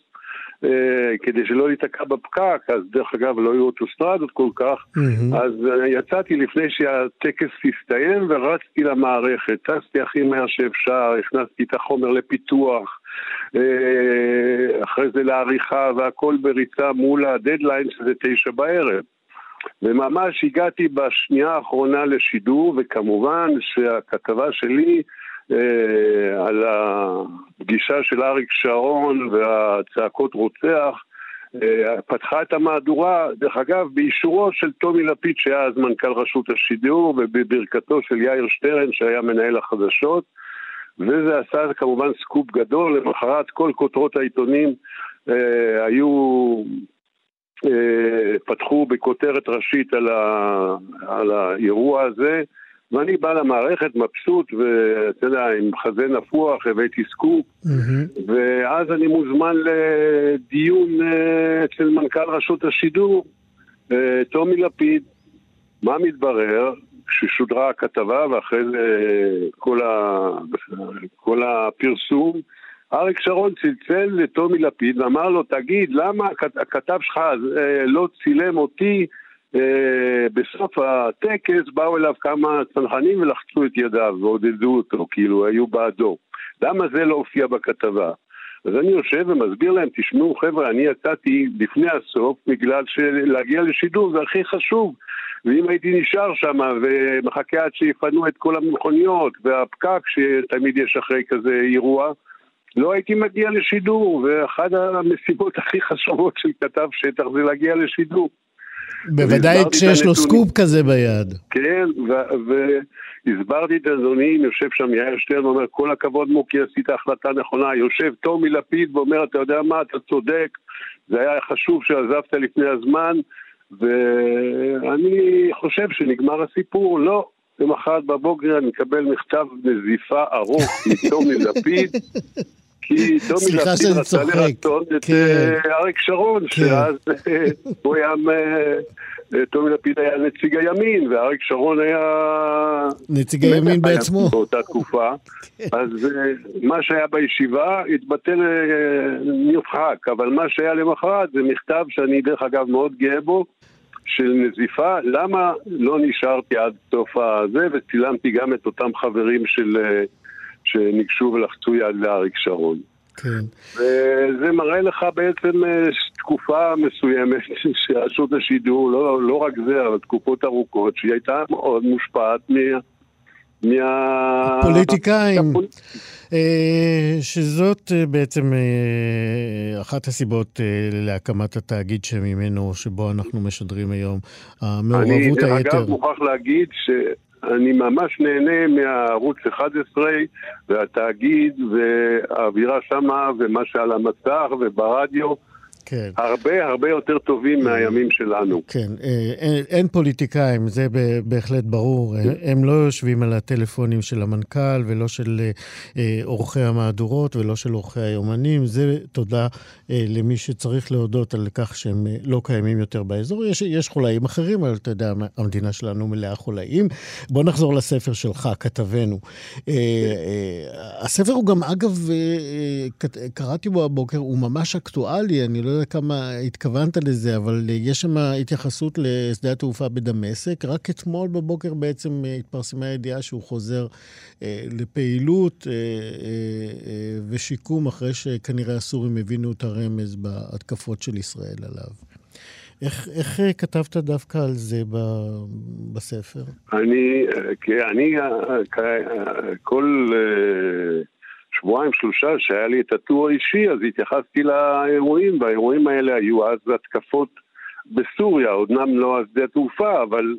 אה, כדי שלא להיתקע בפקק, אז דרך אגב לא היו אוטוסטרדות כל כך, mm-hmm. אז יצאתי לפני שהטקס הסתיים ורצתי למערכת, טסתי הכי מהר שאפשר, הכנסתי את החומר לפיתוח, אחרי זה לעריכה והכל בריצה מול הדדליין שזה תשע בערב. וממש הגעתי בשנייה האחרונה לשידור, וכמובן שהכתבה שלי אה, על הפגישה של אריק שרון והצעקות רוצח אה, פתחה את המהדורה, דרך אגב, באישורו של טומי לפיד שהיה אז מנכ"ל רשות השידור ובברכתו של יאיר שטרן שהיה מנהל החדשות וזה עשה כמובן סקופ גדול, למחרת כל כותרות העיתונים אה, היו אה, פתחו בכותרת ראשית על, ה, על האירוע הזה, ואני בא למערכת מבסוט, ואתה יודע, עם חזה נפוח, הבאתי סקופ, mm-hmm. ואז אני מוזמן לדיון אה, אצל מנכ"ל רשות השידור, אה, טומי לפיד. מה מתברר? כששודרה הכתבה ואחרי זה כל, ה... כל הפרסום, אריק שרון צלצל לטומי לפיד ואמר לו, תגיד, למה הכתב שלך אה, לא צילם אותי אה, בסוף הטקס, באו אליו כמה צנחנים ולחצו את ידיו ועודדו אותו, כאילו היו בעדו. למה זה לא הופיע בכתבה? אז אני יושב ומסביר להם, תשמעו חבר'ה, אני יצאתי לפני הסוף בגלל שלהגיע לשידור זה הכי חשוב. ואם הייתי נשאר שם ומחכה עד שיפנו את כל המכוניות והפקק שתמיד יש אחרי כזה אירוע, לא הייתי מגיע לשידור, ואחת המשימות הכי חשובות של כתב שטח זה להגיע לשידור. בוודאי כשיש לו סקופ כזה ביד. כן, והסברתי את הנתונים, יושב שם יאיר שטרן ואומר, כל הכבוד מוקי, עשית החלטה נכונה. יושב טומי לפיד ואומר, אתה יודע מה, אתה צודק, זה היה חשוב שעזבת לפני הזמן, ואני חושב שנגמר הסיפור. לא, למחרת בבוקר אני מקבל מכתב נזיפה ארוך מטומי לפיד, כי טומי לפיד רצה לרצות את כן. אה, אריק שרון, כן. שאז אה, הוא היה... אה, טומי לפיד היה נציג הימין, ואריק שרון היה... נציג הימין בעצמו. באותה תקופה. כן. אז מה שהיה בישיבה התבטל נרחק, אבל מה שהיה למחרת זה מכתב שאני דרך אגב מאוד גאה בו, של נזיפה, למה לא נשארתי עד סוף הזה, וצילמתי גם את אותם חברים של... שניגשו ולחצו יד לאריק שרון. כן. וזה מראה לך בעצם אה, תקופה מסוימת שרשות השידור, לא, לא רק זה, אבל תקופות ארוכות, שהיא הייתה מאוד מושפעת מה... מה... פוליטיקאים, אה, שזאת אה, בעצם אחת הסיבות להקמת התאגיד שממנו, שבו אנחנו משדרים היום, המעורבות היתר. אני אגב מוכרח להגיד ש... אני ממש נהנה מהערוץ 11 והתאגיד והאווירה שמה ומה שעל המסך וברדיו. כן. הרבה הרבה יותר טובים מהימים שלנו. כן, אה, אין, אין פוליטיקאים, זה בהחלט ברור. הם לא יושבים על הטלפונים של המנכ"ל ולא של אה, עורכי המהדורות ולא של עורכי היומנים. זה תודה אה, למי שצריך להודות על כך שהם לא קיימים יותר באזור. יש, יש חולאים אחרים, אבל אתה יודע, המדינה שלנו מלאה חולאים. בוא נחזור לספר שלך, כתבנו. הספר הוא גם, אגב, קראתי בו הבוקר, הוא ממש אקטואלי, אני לא יודע כמה התכוונת לזה, אבל יש שם התייחסות לשדה התעופה בדמשק. רק אתמול בבוקר בעצם התפרסמה הידיעה שהוא חוזר אה, לפעילות אה, אה, ושיקום, אחרי שכנראה הסורים הבינו את הרמז בהתקפות של ישראל עליו. איך, איך כתבת דווקא על זה ב, בספר? אני, אני כל... שבועיים שלושה שהיה לי את הטור האישי, אז התייחסתי לאירועים, והאירועים האלה היו אז התקפות בסוריה, אומנם לא על שדה תעופה, אבל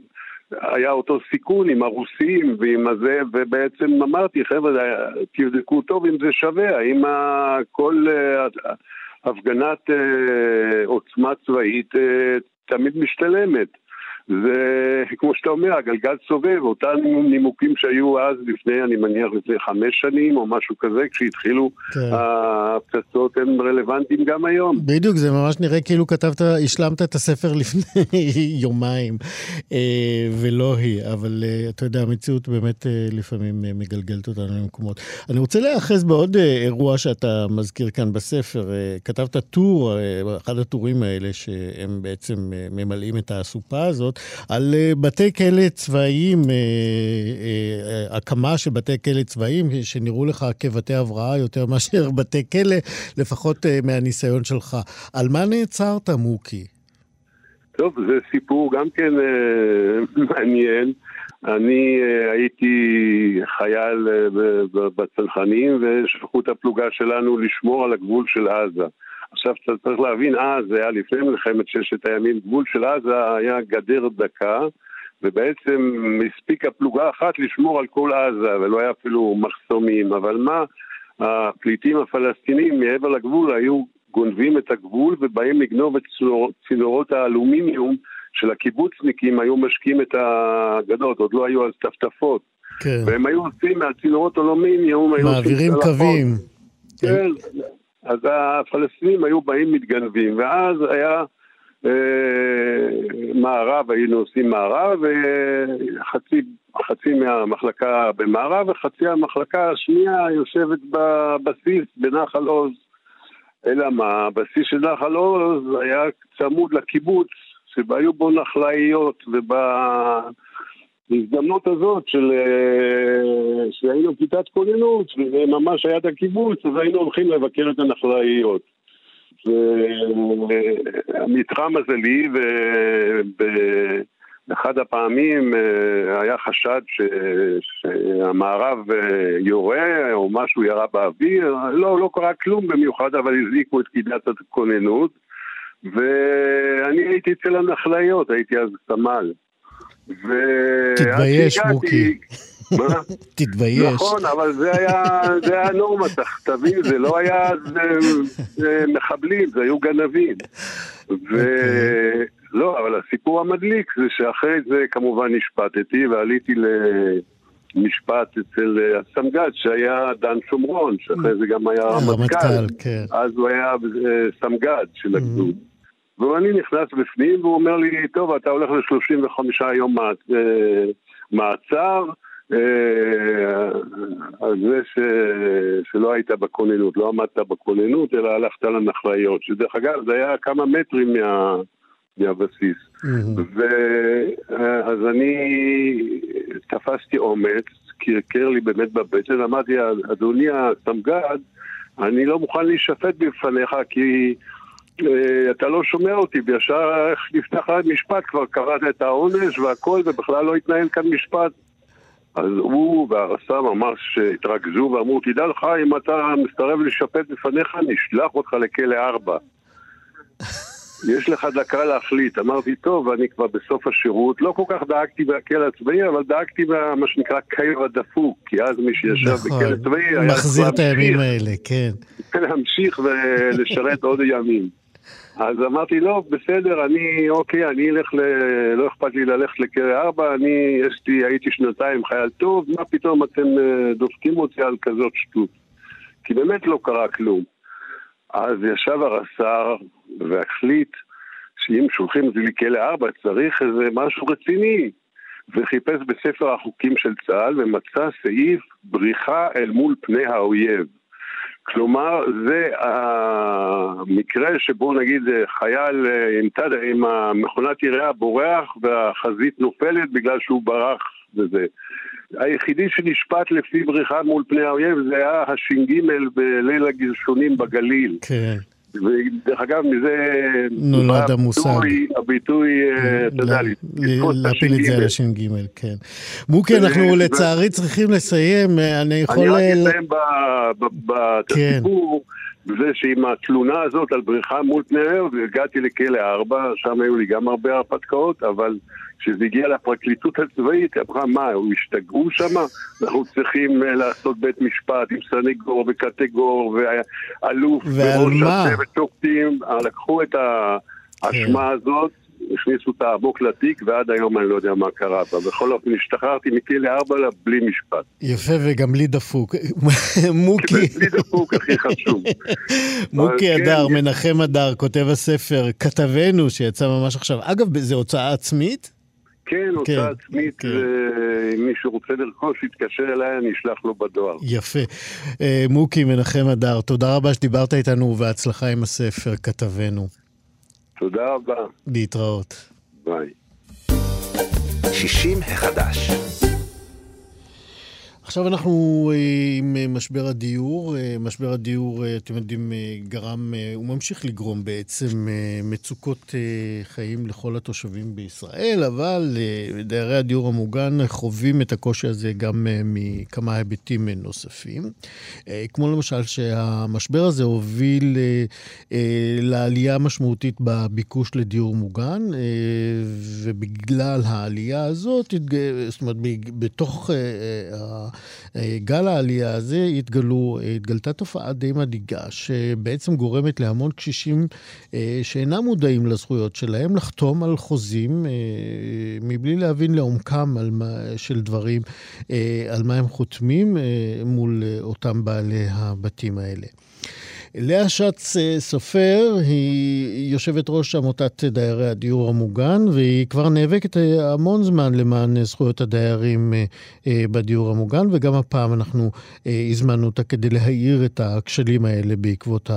היה אותו סיכון עם הרוסים ועם הזה, ובעצם אמרתי, חבר'ה, תבדקו טוב אם זה שווה, האם כל אה, הפגנת אה, עוצמה צבאית אה, תמיד משתלמת. זה, כמו שאתה אומר, הגלגל סובב, אותם נימוקים שהיו אז לפני, אני מניח, לפני חמש שנים או משהו כזה, כשהתחילו כן. הפצצות, הם רלוונטיים גם היום. בדיוק, זה ממש נראה כאילו כתבת, השלמת את הספר לפני יומיים, אה, ולא היא, אבל אה, אתה יודע, המציאות באמת אה, לפעמים מגלגלת אותנו למקומות. אני רוצה להיאחז בעוד אירוע שאתה מזכיר כאן בספר. כתבת טור, אחד הטורים האלה, שהם בעצם ממלאים את האסופה הזאת. על אה, בתי כלא צבאיים, אה, אה, הקמה של בתי כלא צבאיים, שנראו לך כבתי הבראה יותר מאשר בתי כלא, לפחות מהניסיון שלך. על מה נעצרת, מוקי? טוב, זה סיפור גם כן מעניין. אני הייתי חייל בצנחנים ושלחו את הפלוגה שלנו לשמור על הגבול של עזה. עכשיו צריך להבין, אז, זה היה לפני מלחמת ששת הימים, גבול של עזה היה גדר דקה, ובעצם הספיקה פלוגה אחת לשמור על כל עזה, ולא היה אפילו מחסומים, אבל מה, הפליטים הפלסטינים מעבר לגבול היו גונבים את הגבול ובאים לגנוב את צינור, צינורות האלומיניום של הקיבוצניקים, היו משקים את הגדות, עוד לא היו אז טפטפות. כן. והם היו עושים מהצינורות אלומיניום, מעבירים קווים. כן, אז הפלסטינים היו באים מתגנבים, ואז היה אה, מערב, היינו עושים מערב, וחצי מהמחלקה במערב, וחצי המחלקה השנייה יושבת בבסיס בנחל עוז. אלא מה, הבסיס של נחל עוז היה צמוד לקיבוץ, שהיו בו נחלאיות, וב... בהזדמנות הזאת של... אה, שהיינו כיתת כוננות, וזה ממש היה את הקיבוץ, אז היינו הולכים לבקר את הנחלאיות. והמתחם הזה לי, ובאחד הפעמים אה, היה חשד ש... שהמערב אה, יורה, או משהו ירה באוויר, לא, לא קרה כלום במיוחד, אבל הזעיקו את כיתת הכוננות, ואני הייתי אצל הנחלאיות, הייתי אז סמל. תתבייש, מוקי. תתבייש. נכון, אבל זה היה, זה היה נורמה, תבין, זה לא היה זה, מחבלים, זה היו גנבים. ולא, אוקיי. אבל הסיפור המדליק זה שאחרי זה כמובן נשפטתי ועליתי למשפט אצל הסמג"ד שהיה דן שומרון, שאחרי זה גם היה רמטכ"ל. כן. אז הוא היה אה, סמג"ד של הגדוד. ואני נכנס בפנים והוא אומר לי, טוב, אתה הולך ל-35 יום אה, מעצר אה, על זה ש... שלא היית בכוננות, לא עמדת בכוננות, אלא הלכת לנחליות, שדרך אגב, זה היה כמה מטרים מה... מהבסיס. ואז אה, אני תפסתי אומץ, קרקר לי באמת בבטן, אמרתי, אדוני הסמג"ד, אני לא מוכן להישפט בפניך כי אתה לא שומע אותי, וישר נפתח משפט, כבר קראת את העונש והכל, ובכלל לא התנהל כאן משפט. אז הוא והרס"ר ממש התרכזו ואמרו, תדע לך, אם אתה מסתרב לשפט בפניך, נשלח אותך לכלא ארבע. יש לך דקה להחליט. אמרתי, טוב, אני כבר בסוף השירות, לא כל כך דאגתי בכלא הצבאי, אבל דאגתי במה שנקרא קיר הדפוק, כי אז מי שישב נכון, בכלא צבאי היה... מחזיר את הימים האלה, כן. להמשיך ולשרת עוד ימים. אז אמרתי, לא, בסדר, אני, אוקיי, אני אלך ל... לא אכפת לי ללכת לכלא ארבע, אני, יש לי, הייתי שנתיים חייל טוב, מה פתאום אתם אה, דופקים אותי על כזאת שטות? כי באמת לא קרה כלום. אז ישב הרס"ר והחליט שאם שולחים את זה לכלא ארבע צריך איזה משהו רציני. וחיפש בספר החוקים של צה"ל ומצא סעיף בריחה אל מול פני האויב. כלומר, זה המקרה שבו נגיד חייל אה, עם, תד... עם המכונת ירייה בורח והחזית נופלת בגלל שהוא ברח וזה. היחידי שנשפט לפי בריחה מול פני האויב זה היה הש"ג בליל הגלשונים בגליל. כן. ודרך אגב, מזה... נולד המושג. הביטוי, אה, אתה יודע, להפיל את זה על הש"ג, כן. מוקי, אנחנו לצערי צריכים לסיים, אה, אני יכול... אני רק אסיים בסיפור. בזה שעם התלונה הזאת על בריחה מול פני האויב, הגעתי לכלא ארבע, שם היו לי גם הרבה הרפתקאות, אבל כשזה הגיע לפרקליטות הצבאית, היא אמרה, מה, הם השתגעו שם? אנחנו צריכים אה, לעשות בית משפט עם סנגור וקטגור ואלוף וראש הצוות שופטים. לקחו את האשמה כן. הזאת הכניסו אותה עמוק לתיק, ועד היום אני לא יודע מה קרה בה. בכל אופן, השתחררתי מכלא ארבע בלי משפט. יפה, וגם בלי דפוק. מוקי... בלי דפוק הכי חשוב. מוקי כן, הדר, מנחם הדר, כותב הספר, כתבנו, שיצא ממש עכשיו. אגב, זו הוצאה עצמית? כן, הוצאה עצמית, כן. ואם מישהו רוצה לרכוש, יתקשר אליי, אני אשלח לו בדואר. יפה. אה, מוקי, מנחם הדר, תודה רבה שדיברת איתנו, ובהצלחה עם הספר, כתבנו. תודה רבה. להתראות. ביי. 60 החדש. עכשיו אנחנו אה, עם אה, משבר הדיור. אה, משבר הדיור, אתם יודעים, גרם, הוא ממשיך לגרום בעצם מצוקות חיים לכל התושבים בישראל, אבל דיירי הדיור המוגן חווים את הקושי הזה גם מכמה היבטים נוספים. כמו למשל שהמשבר הזה הוביל לעלייה משמעותית בביקוש לדיור מוגן, ובגלל העלייה הזאת, זאת אומרת, בתוך גל העלייה הזה התגלו, התגלתה תופעה די מדאיגה, שבעצם גורמת להמון קשישים אה, שאינם מודעים לזכויות שלהם לחתום על חוזים אה, מבלי להבין לעומקם מה, של דברים, אה, על מה הם חותמים מול אותם בעלי הבתים האלה. לאה שץ אה, סופר היא יושבת ראש עמותת דיירי הדיור המוגן, והיא כבר נאבקת אה, המון זמן למען זכויות הדיירים אה, בדיור המוגן, וגם הפעם אנחנו הזמנו אותה כדי להאיר את הכשלים האלה בעקבות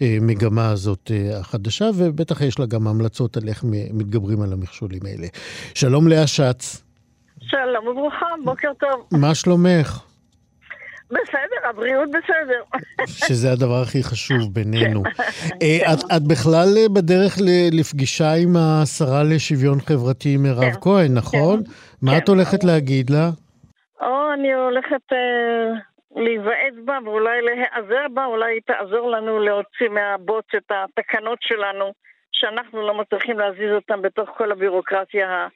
המגמה הזאת החדשה, ובטח יש לה גם המלצות על איך מתגברים על המכשולים האלה. שלום לאה שץ. שלום וברוכה, בוקר טוב. מה שלומך? בסדר, הבריאות בסדר. שזה הדבר הכי חשוב בינינו. כן. אה, את, את בכלל אה, בדרך לפגישה עם השרה לשוויון חברתי מירב כן. כהן, נכון? כן. מה כן. את הולכת להגיד לה? או, אני הולכת אה, להיוועץ בה ואולי להיעזר בה, אולי היא תעזור לנו להוציא מהבוץ את התקנות שלנו, שאנחנו לא מצליחים להזיז אותן בתוך כל הבירוקרטיה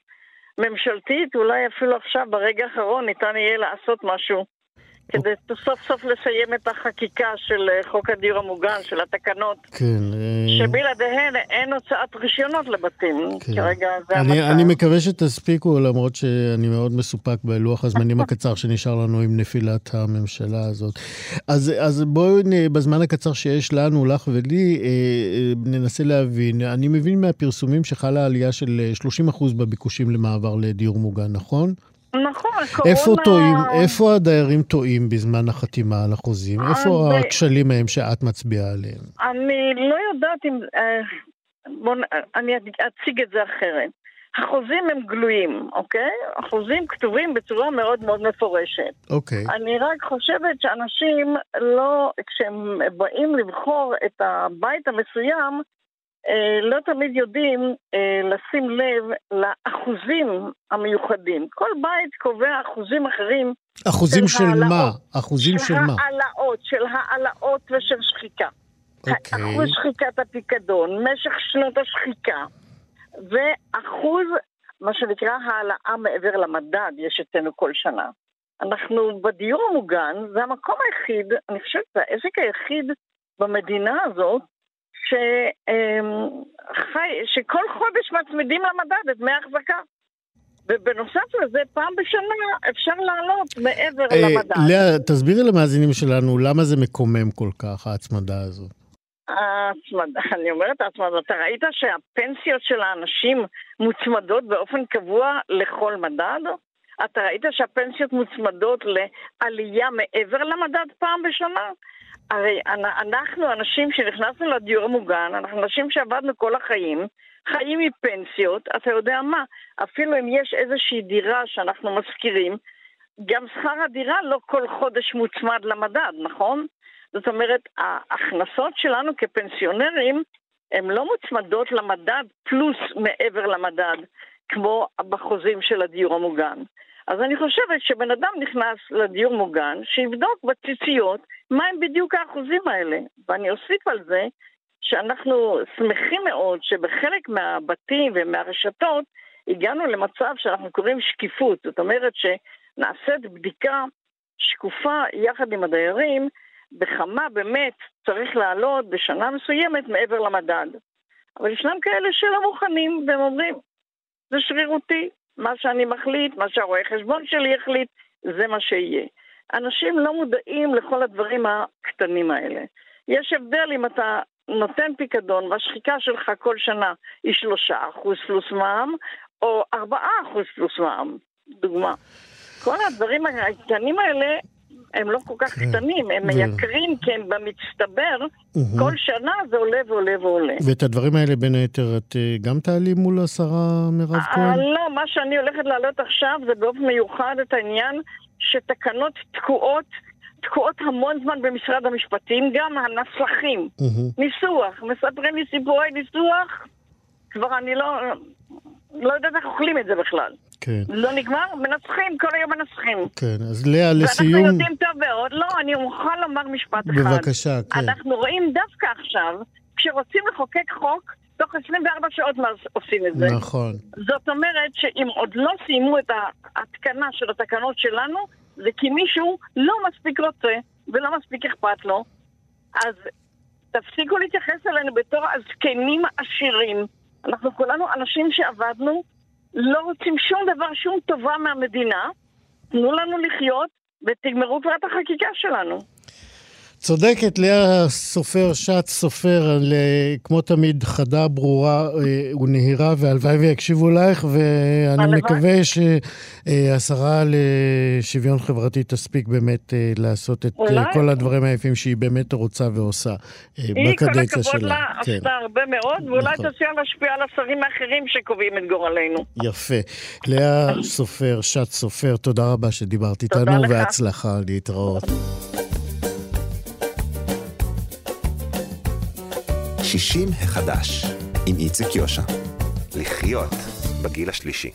הממשלתית. אולי אפילו עכשיו, ברגע האחרון, ניתן יהיה לעשות משהו. כדי סוף סוף לסיים את החקיקה של אה, חוק הדיור המוגן, של התקנות, כן. אה, שבלעדיהן אין הוצאת רישיונות לבתים. כן. כרגע זה אני, המצב. אני מקווה שתספיקו, למרות שאני מאוד מסופק בלוח הזמנים הקצר שנשאר לנו עם נפילת הממשלה הזאת. אז, אז בואו בזמן הקצר שיש לנו, לך ולי, אה, ננסה להבין. אני מבין מהפרסומים שחלה עלייה של אה, 30% בביקושים למעבר לדיור מוגן, נכון? נכון, הקורונה... איפה טועים, איפה הדיירים טועים בזמן החתימה על החוזים? איפה הכשלים ההם שאת מצביעה עליהם? אני לא יודעת אם... אה, בוא, נ- אני אציג את זה אחרת. החוזים הם גלויים, אוקיי? החוזים כתובים בצורה מאוד מאוד מפורשת. אוקיי. אני רק חושבת שאנשים לא, כשהם באים לבחור את הבית המסוים, לא תמיד יודעים אה, לשים לב לאחוזים המיוחדים. כל בית קובע אחוזים אחרים אחוזים של של מה? אחוזים של מה? העלאות, של העלאות ושל שחיקה. אוקיי. אחוז שחיקת הפיקדון, משך שנות השחיקה, ואחוז, מה שנקרא העלאה מעבר למדד, יש אצלנו כל שנה. אנחנו בדיור המוגן, זה המקום היחיד, אני חושבת, זה העסק היחיד במדינה הזאת, ש, אמ, שכל חודש מצמידים למדד את דמי ההחזקה. ובנוסף לזה, פעם בשנה אפשר לעלות מעבר אה, למדד. לאה, תסבירי למאזינים שלנו למה זה מקומם כל כך, ההצמדה הזאת. ההצמדה, אני אומרת ההצמדה, אתה ראית שהפנסיות של האנשים מוצמדות באופן קבוע לכל מדד? אתה ראית שהפנסיות מוצמדות לעלייה מעבר למדד פעם בשנה? הרי אנ- אנחנו אנשים שנכנסנו לדיור המוגן, אנחנו אנשים שעבדנו כל החיים, חיים מפנסיות, אתה יודע מה, אפילו אם יש איזושהי דירה שאנחנו משכירים, גם שכר הדירה לא כל חודש מוצמד למדד, נכון? זאת אומרת, ההכנסות שלנו כפנסיונרים הן לא מוצמדות למדד פלוס מעבר למדד, כמו בחוזים של הדיור המוגן. אז אני חושבת שבן אדם נכנס לדיור מוגן, שיבדוק בציציות מהם בדיוק האחוזים האלה. ואני אוסיף על זה שאנחנו שמחים מאוד שבחלק מהבתים ומהרשתות הגענו למצב שאנחנו קוראים שקיפות. זאת אומרת שנעשית בדיקה שקופה יחד עם הדיירים בכמה באמת צריך לעלות בשנה מסוימת מעבר למדד. אבל ישנם כאלה שלא מוכנים, והם אומרים, זה שרירותי, מה שאני מחליט, מה שהרואה חשבון שלי החליט, זה מה שיהיה. אנשים לא מודעים לכל הדברים הקטנים האלה. יש הבדל אם אתה נותן פיקדון והשחיקה שלך כל שנה היא שלושה אחוז פלוס מע"מ, או ארבעה אחוז פלוס מע"מ, דוגמה. כל הדברים הקטנים האלה הם לא כל כך כן. קטנים, הם מייקרים, כן, במצטבר, כל שנה זה עולה ועולה ועולה. ואת הדברים האלה, בין היתר, את אה, גם תעלי מול השרה מירב אה, כהן? לא, מה שאני הולכת להעלות עכשיו זה באופן מיוחד את העניין שתקנות תקועות. תקועות המון זמן במשרד המשפטים, גם הנסחים, ניסוח, מספרים לי סיפורי ניסוח, כבר אני לא, לא יודעת איך אוכלים את זה בכלל. כן. לא נגמר? מנצחים, כל היום מנצחים. כן, אז לאה, לסיום... ואנחנו יודעים טוב מאוד, לא, אני מוכן לומר משפט אחד. בבקשה, כן. אנחנו רואים דווקא עכשיו, כשרוצים לחוקק חוק, תוך 24 שעות עושים את זה. נכון. זאת אומרת שאם עוד לא סיימו את ההתקנה של התקנות שלנו, זה כי מישהו לא מספיק רוצה ולא מספיק אכפת לו. אז תפסיקו להתייחס אלינו בתור הזקנים עשירים. אנחנו כולנו אנשים שעבדנו, לא רוצים שום דבר, שום טובה מהמדינה. תנו לנו לחיות ותגמרו כבר את החקיקה שלנו. צודקת, לאה סופר, שעת סופר, כמו תמיד, חדה, ברורה אה, ונהירה, והלוואי ויקשיבו לך, ואני הלוואי. מקווה שהשרה לשוויון חברתי תספיק באמת אה, לעשות את אה, אולי. כל הדברים היפים שהיא באמת רוצה ועושה בקדנציה שלה. היא, כל הכבוד לה, כן. עשתה הרבה מאוד, ואולי נכון. תציע להשפיע על השרים האחרים שקובעים את גורלנו. יפה. לאה סופר, שעת סופר, תודה רבה שדיברת איתנו, והצלחה להתראות. 60 החדש, עם איציק יושע. לחיות בגיל השלישי.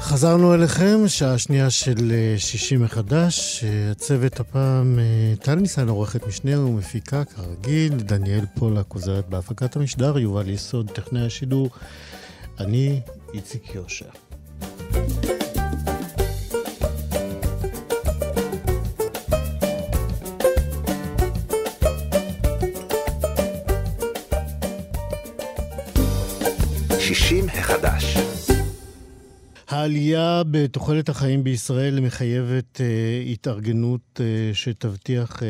חזרנו אליכם, שעה שנייה של 60 מחדש. הצוות הפעם, אה, טל ניסן עורכת משנה ומפיקה כרגיל, דניאל פולק עוזרת בהפקת המשדר, יובל יסוד, טכנאי השידור. אני איציק יושע. העלייה בתוחלת החיים בישראל מחייבת uh, התארגנות uh, שתבטיח uh,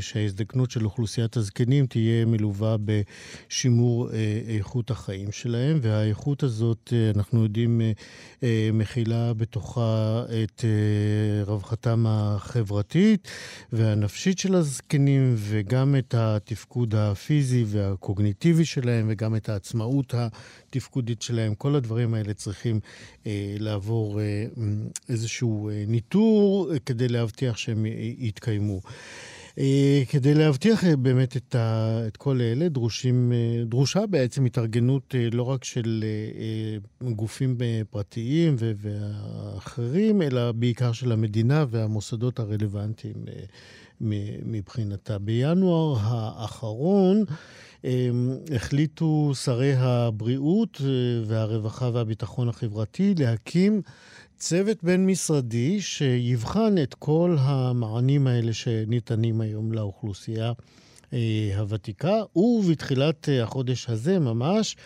שההזדקנות של אוכלוסיית הזקנים תהיה מלווה בשימור uh, איכות החיים שלהם, והאיכות הזאת, uh, אנחנו יודעים, uh, uh, מכילה בתוכה את uh, רווחתם החברתית והנפשית של הזקנים, וגם את התפקוד הפיזי והקוגניטיבי שלהם, וגם את העצמאות התפקודית שלהם. כל הדברים האלה צריכים... Uh, לעבור אה, איזשהו אה, ניטור אה, כדי להבטיח שהם יתקיימו. כדי להבטיח באמת את, ה, את כל אלה, דרושים, דרושה בעצם התארגנות לא רק של גופים פרטיים ואחרים, אלא בעיקר של המדינה והמוסדות הרלוונטיים מבחינתה. בינואר האחרון החליטו שרי הבריאות אה, והרווחה והביטחון החברתי להקים צוות בין-משרדי שיבחן את כל המענים האלה שניתנים היום לאוכלוסייה. אה, הוותיקה, ובתחילת אה, החודש הזה ממש,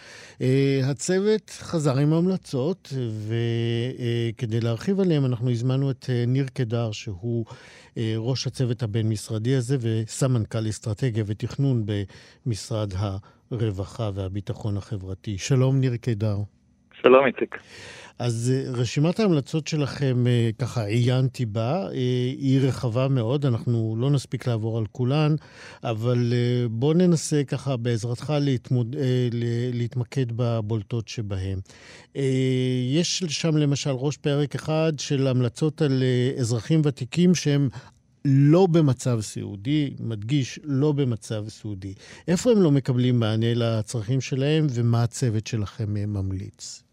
הצוות חזר עם המלצות, וכדי להרחיב עליהם אנחנו הזמנו את ניר קדר, שהוא אה, ראש הצוות הבין-משרדי הזה וסמנכ"ל אסטרטגיה ותכנון במשרד הרווחה והביטחון החברתי. שלום, ניר קידר. שלום, איציק. אז אה, רשימת ההמלצות שלכם, אה, ככה עיינתי בה, היא רחבה מאוד, אנחנו לא נספיק לעבור על כולן, אבל בוא ננסה ככה בעזרתך להתמוד... להתמקד בבולטות שבהן. יש שם למשל ראש פרק אחד של המלצות על אזרחים ותיקים שהם לא במצב סיעודי, מדגיש, לא במצב סיעודי. איפה הם לא מקבלים מענה לצרכים שלהם ומה הצוות שלכם אה, ממליץ?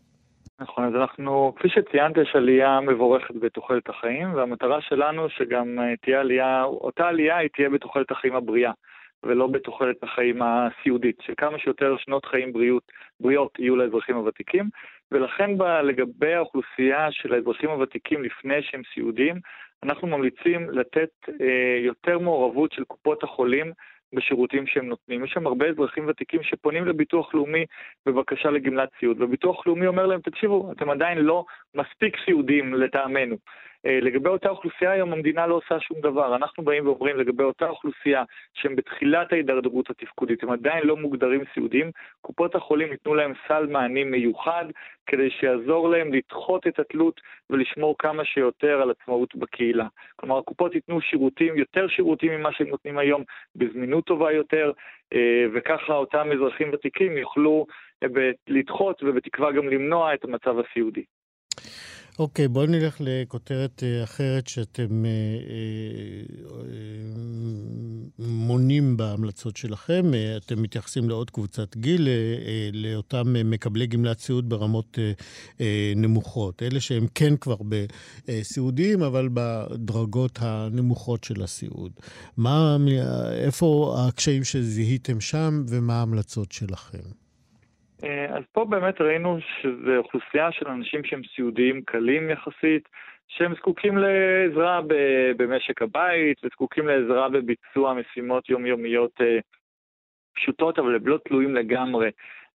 נכון, אז אנחנו, כפי שציינת, יש עלייה מבורכת בתוחלת החיים, והמטרה שלנו שגם אה, תהיה עלייה, אותה עלייה היא תהיה בתוחלת החיים הבריאה, ולא בתוחלת החיים הסיעודית, שכמה שיותר שנות חיים בריאות, בריאות יהיו לאזרחים הוותיקים, ולכן ב, לגבי האוכלוסייה של האזרחים הוותיקים לפני שהם סיעודיים, אנחנו ממליצים לתת אה, יותר מעורבות של קופות החולים בשירותים שהם נותנים. יש שם הרבה אזרחים ותיקים שפונים לביטוח לאומי בבקשה לגמלת סיעוד, וביטוח לאומי אומר להם, תקשיבו, אתם עדיין לא מספיק סיעודיים לטעמנו. אה, לגבי אותה אוכלוסייה היום המדינה לא עושה שום דבר. אנחנו באים ואומרים לגבי אותה אוכלוסייה שהם בתחילת ההידרדרות התפקודית, הם עדיין לא מוגדרים סיעודיים, קופות החולים ייתנו להם סל מענים מיוחד כדי שיעזור להם לדחות את התלות ולשמור כמה שיותר על עצמאות בקהילה. כלומר, הקופות ייתנו שירותים, יותר שירותים ממה שהם נותנים היום, בזמינות טובה יותר, אה, וככה אותם אזרחים ותיקים יוכלו אה, לדחות ובתקווה גם למנוע את המצב הסיעודי. אוקיי, okay, בואו נלך לכותרת אה, אחרת שאתם אה, אה, מונים בהמלצות שלכם. אתם מתייחסים לעוד קבוצת גיל, לאותם מקבלי גמלת סיעוד ברמות נמוכות. אלה שהם כן כבר בסיעודיים, אבל בדרגות הנמוכות של הסיעוד. מה, איפה הקשיים שזיהיתם שם ומה ההמלצות שלכם? אה, אז פה באמת ראינו שזו אוכלוסייה של אנשים שהם סיעודיים קלים יחסית, שהם זקוקים לעזרה במשק הבית וזקוקים לעזרה בביצוע משימות יומיומיות אה, פשוטות, אבל הם לא תלויים לגמרי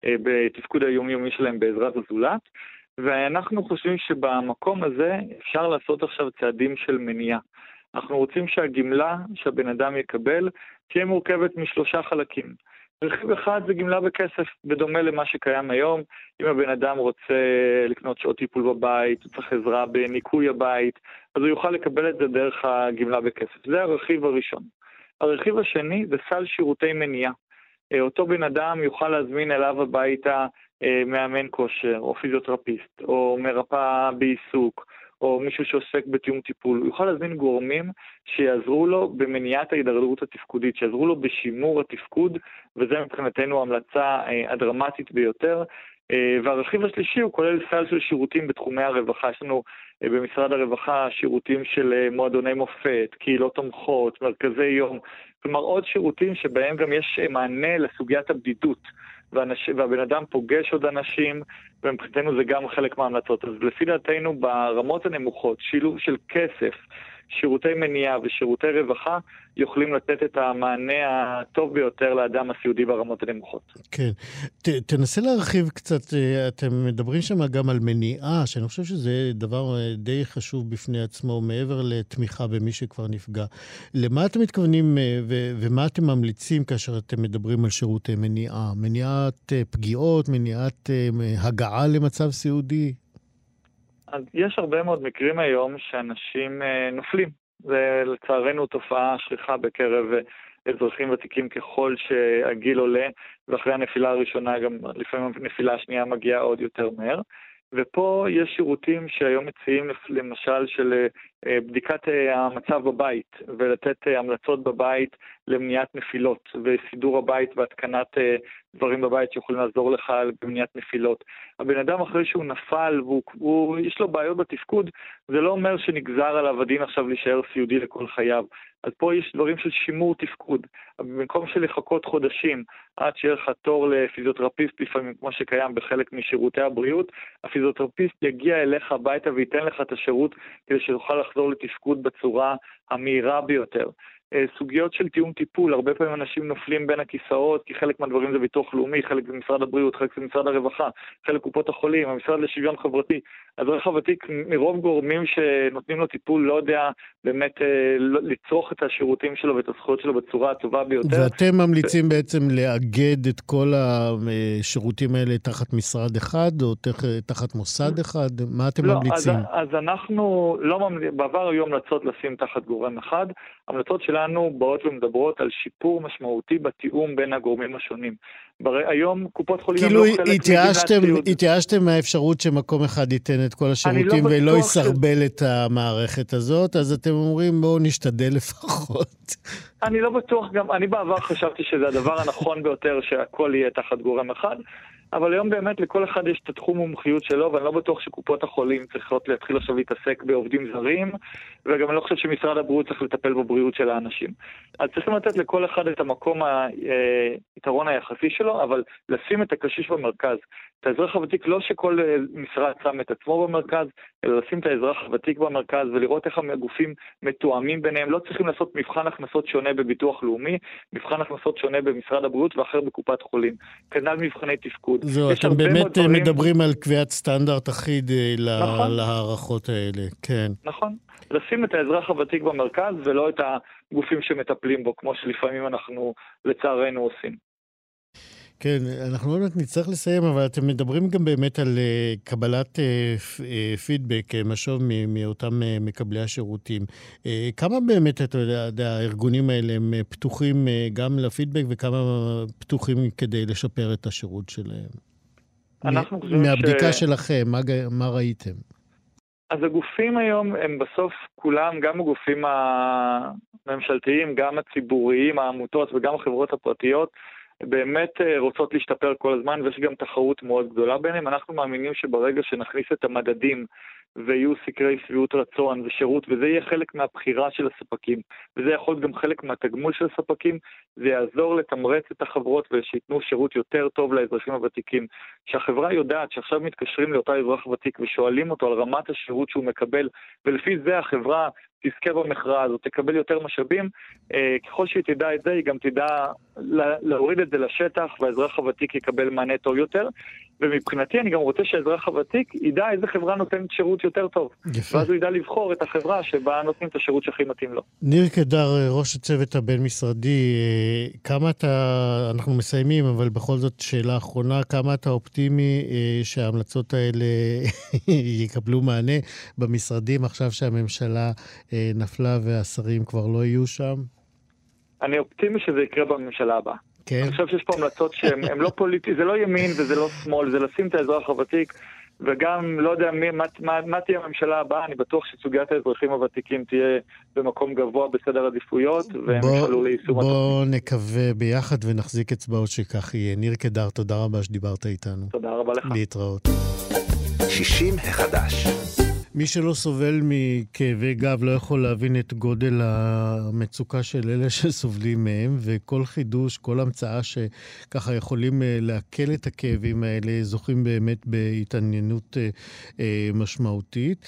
אה, בתפקוד היומיומי שלהם בעזרת הזולת. ואנחנו חושבים שבמקום הזה אפשר לעשות עכשיו צעדים של מניעה. אנחנו רוצים שהגמלה שהבן אדם יקבל תהיה מורכבת משלושה חלקים. רכיב אחד זה גמלה בכסף, בדומה למה שקיים היום. אם הבן אדם רוצה לקנות שעות טיפול בבית, הוא צריך עזרה בניקוי הבית, אז הוא יוכל לקבל את זה דרך הגמלה בכסף. זה הרכיב הראשון. הרכיב השני זה סל שירותי מניעה. אה, אותו בן אדם יוכל להזמין אליו הביתה אה, מאמן כושר, או פיזיותרפיסט, או מרפאה בעיסוק, או מישהו שעוסק בתיאום טיפול, הוא יוכל להזמין גורמים שיעזרו לו במניעת ההידרדרות התפקודית, שיעזרו לו בשימור התפקוד, וזה מבחינתנו ההמלצה אה, הדרמטית ביותר. אה, והרכיב השלישי הוא כולל סל של שירותים בתחומי הרווחה. יש לנו אה, במשרד הרווחה שירותים של מועדוני מופת, קהילות תומכות, מרכזי יום, כלומר עוד שירותים שבהם גם יש מענה לסוגיית הבדידות. ואנש, והבן אדם פוגש עוד אנשים, ומבחינתנו זה גם חלק מההמלצות. אז לפי דעתנו ברמות הנמוכות, שילוב של כסף, שירותי מניעה ושירותי רווחה יכולים לתת את המענה הטוב ביותר לאדם הסיעודי ברמות הנמוכות. כן. ת, תנסה להרחיב קצת, אה, אתם מדברים שם גם על מניעה, שאני חושב שזה דבר אה, די חשוב בפני עצמו, מעבר לתמיכה במי שכבר נפגע. למה אתם מתכוונים אה, ו- ומה אתם ממליצים כאשר אתם מדברים על שירותי מניעה? מניעת פגיעות, מניעת הגעה למצב סיעודי? אז יש הרבה מאוד מקרים היום שאנשים אה, נופלים. זה לצערנו תופעה שכיחה בקרב אה, אזרחים ותיקים ככל שהגיל עולה, ואחרי הנפילה הראשונה גם לפעמים הנפילה השנייה מגיעה עוד יותר מהר. ופה יש שירותים שהיום מציעים למשל של אה, בדיקת אה, המצב בבית ולתת אה, המלצות בבית למניעת נפילות וסידור הבית והתקנת דברים בבית שיכולים לעזור לך במניעת נפילות. הבן אדם אחרי שהוא נפל ויש לו בעיות בתפקוד, זה לא אומר שנגזר עליו הדין עכשיו להישאר סיעודי לכל חייו. אז פה יש דברים של שימור תפקוד. במקום של לחכות חודשים עד שיהיה לך תור לפיזיותרפיסט לפעמים, כמו שקיים בחלק משירותי הבריאות, הפיזיותרפיסט יגיע אליך הביתה וייתן לך את השירות כדי שתוכל לחזור לתפקוד בצורה המהירה ביותר. אה, סוגיות של תיאום טיפול, הרבה פעמים אנשים נופלים בין הכיסאות, כי חלק מהדברים זה ביטוח לאומי, חלק זה משרד הבריאות, חלק זה משרד הרווחה, חלק קופות החולים, המשרד לשוויון חברתי. האזרח הוותיק, מרוב גורמים שנותנים לו טיפול, לא יודע באמת אה, לא, לצרוך את השירותים שלו ואת הזכויות שלו בצורה הטובה ביותר. ואתם ממליצים ו... בעצם לאגד את כל השירותים האלה תחת משרד אחד, או תחת מוסד אחד? מה אתם לא, ממליצים? אז, אז אנחנו לא ממליצים, בעבר היו המלצות לשים תחת גורם אחד. המלצות של שלנו באות ומדברות על שיפור משמעותי בתיאום בין הגורמים השונים. היום קופות חולים כאילו לא חלק כאילו התייאשתם מהאפשרות שמקום אחד ייתן את כל לא השירותים לא ולא יסרבל ש... את המערכת הזאת, אז אתם אומרים בואו נשתדל לפחות. אני לא בטוח גם, אני בעבר חשבתי שזה הדבר הנכון ביותר שהכל יהיה תחת גורם אחד. אבל היום באמת לכל אחד יש את התחום מומחיות שלו, ואני לא בטוח שקופות החולים צריכות להתחיל עכשיו להתעסק בעובדים זרים, וגם אני לא חושב שמשרד הבריאות צריך לטפל בבריאות של האנשים. אז צריכים לתת לכל אחד את המקום, היתרון היחסי שלו, אבל לשים את הקשיש במרכז. את האזרח הוותיק, לא שכל אה, משרד שם את עצמו במרכז, אלא לשים את האזרח הוותיק במרכז ולראות איך הגופים מתואמים ביניהם. לא צריכים לעשות מבחן הכנסות שונה בביטוח לאומי, מבחן הכנסות שונה במשרד הבריאות ואחר בקופת חולים. כנ"ל מבחני תפקוד. זהו, אתם באמת אה, דברים... מדברים על קביעת סטנדרט אחיד אה, נכון. להערכות האלה, כן. נכון. לשים את האזרח הוותיק במרכז ולא את הגופים שמטפלים בו, כמו שלפעמים אנחנו לצערנו עושים. כן, אנחנו עוד מעט נצטרך לסיים, אבל אתם מדברים גם באמת על uh, קבלת uh, פידבק, uh, משוב מאותם מקבלי השירותים. כמה באמת, אתה יודע, הארגונים האלה הם פתוחים גם לפידבק וכמה פתוחים כדי לשפר את השירות שלהם? אנחנו חושבים ש... מהבדיקה שלכם, מה, מה ראיתם? אז הגופים היום הם בסוף כולם, גם הגופים הממשלתיים, גם הציבוריים, העמותות וגם החברות הפרטיות, באמת אה, רוצות להשתפר כל הזמן ויש גם תחרות מאוד גדולה ביניהם. אנחנו מאמינים שברגע שנכניס את המדדים ויהיו סקרי שביעות רצון ושירות, וזה יהיה חלק מהבחירה של הספקים, וזה יכול להיות גם חלק מהתגמול של הספקים, זה יעזור לתמרץ את החברות ושייתנו שירות יותר טוב לאזרחים הוותיקים. כשהחברה יודעת שעכשיו מתקשרים לאותה אזרח ותיק ושואלים אותו על רמת השירות שהוא מקבל, ולפי זה החברה תזכה במכרז או תקבל יותר משאבים, אה, ככל שהיא תדע את זה, היא גם תדע להוריד את זה לשטח והאזרח הוותיק יקבל מענה טוב יותר. ומבחינתי אני גם רוצה שהאזרח הוותיק ידע איזה חברה נותנת שירות יותר טוב. יפה. ואז הוא ידע לבחור את החברה שבה נותנים את השירות שהכי מתאים לו. ניר קדר, ראש הצוות הבין-משרדי, אה, כמה אתה, אנחנו מסיימים, אבל בכל זאת שאלה אחרונה, כמה אתה אופטימי אה, שההמלצות האלה יקבלו מענה במשרדים עכשיו שהממשלה אה, נפלה והשרים כבר לא יהיו שם? אני אופטימי שזה יקרה בממשלה הבאה. כן. אני חושב שיש פה המלצות שהן לא פוליטיות, זה לא ימין וזה לא שמאל, זה לשים את האזרח הוותיק, וגם, לא יודע מי, מה, מה, מה תהיה הממשלה הבאה, אני בטוח שסוגיית האזרחים הוותיקים תהיה במקום גבוה בסדר עדיפויות, והם יפעלו ליישום התוכנית. בוא נקווה ביחד ונחזיק אצבעות שכך יהיה. ניר קדר, תודה רבה שדיברת איתנו. תודה רבה לך. להתראות. 60 החדש. מי שלא סובל מכאבי גב לא יכול להבין את גודל המצוקה של אלה שסובלים מהם, וכל חידוש, כל המצאה שככה יכולים אה, להקל את הכאבים האלה, זוכים באמת בהתעניינות אה, אה, משמעותית.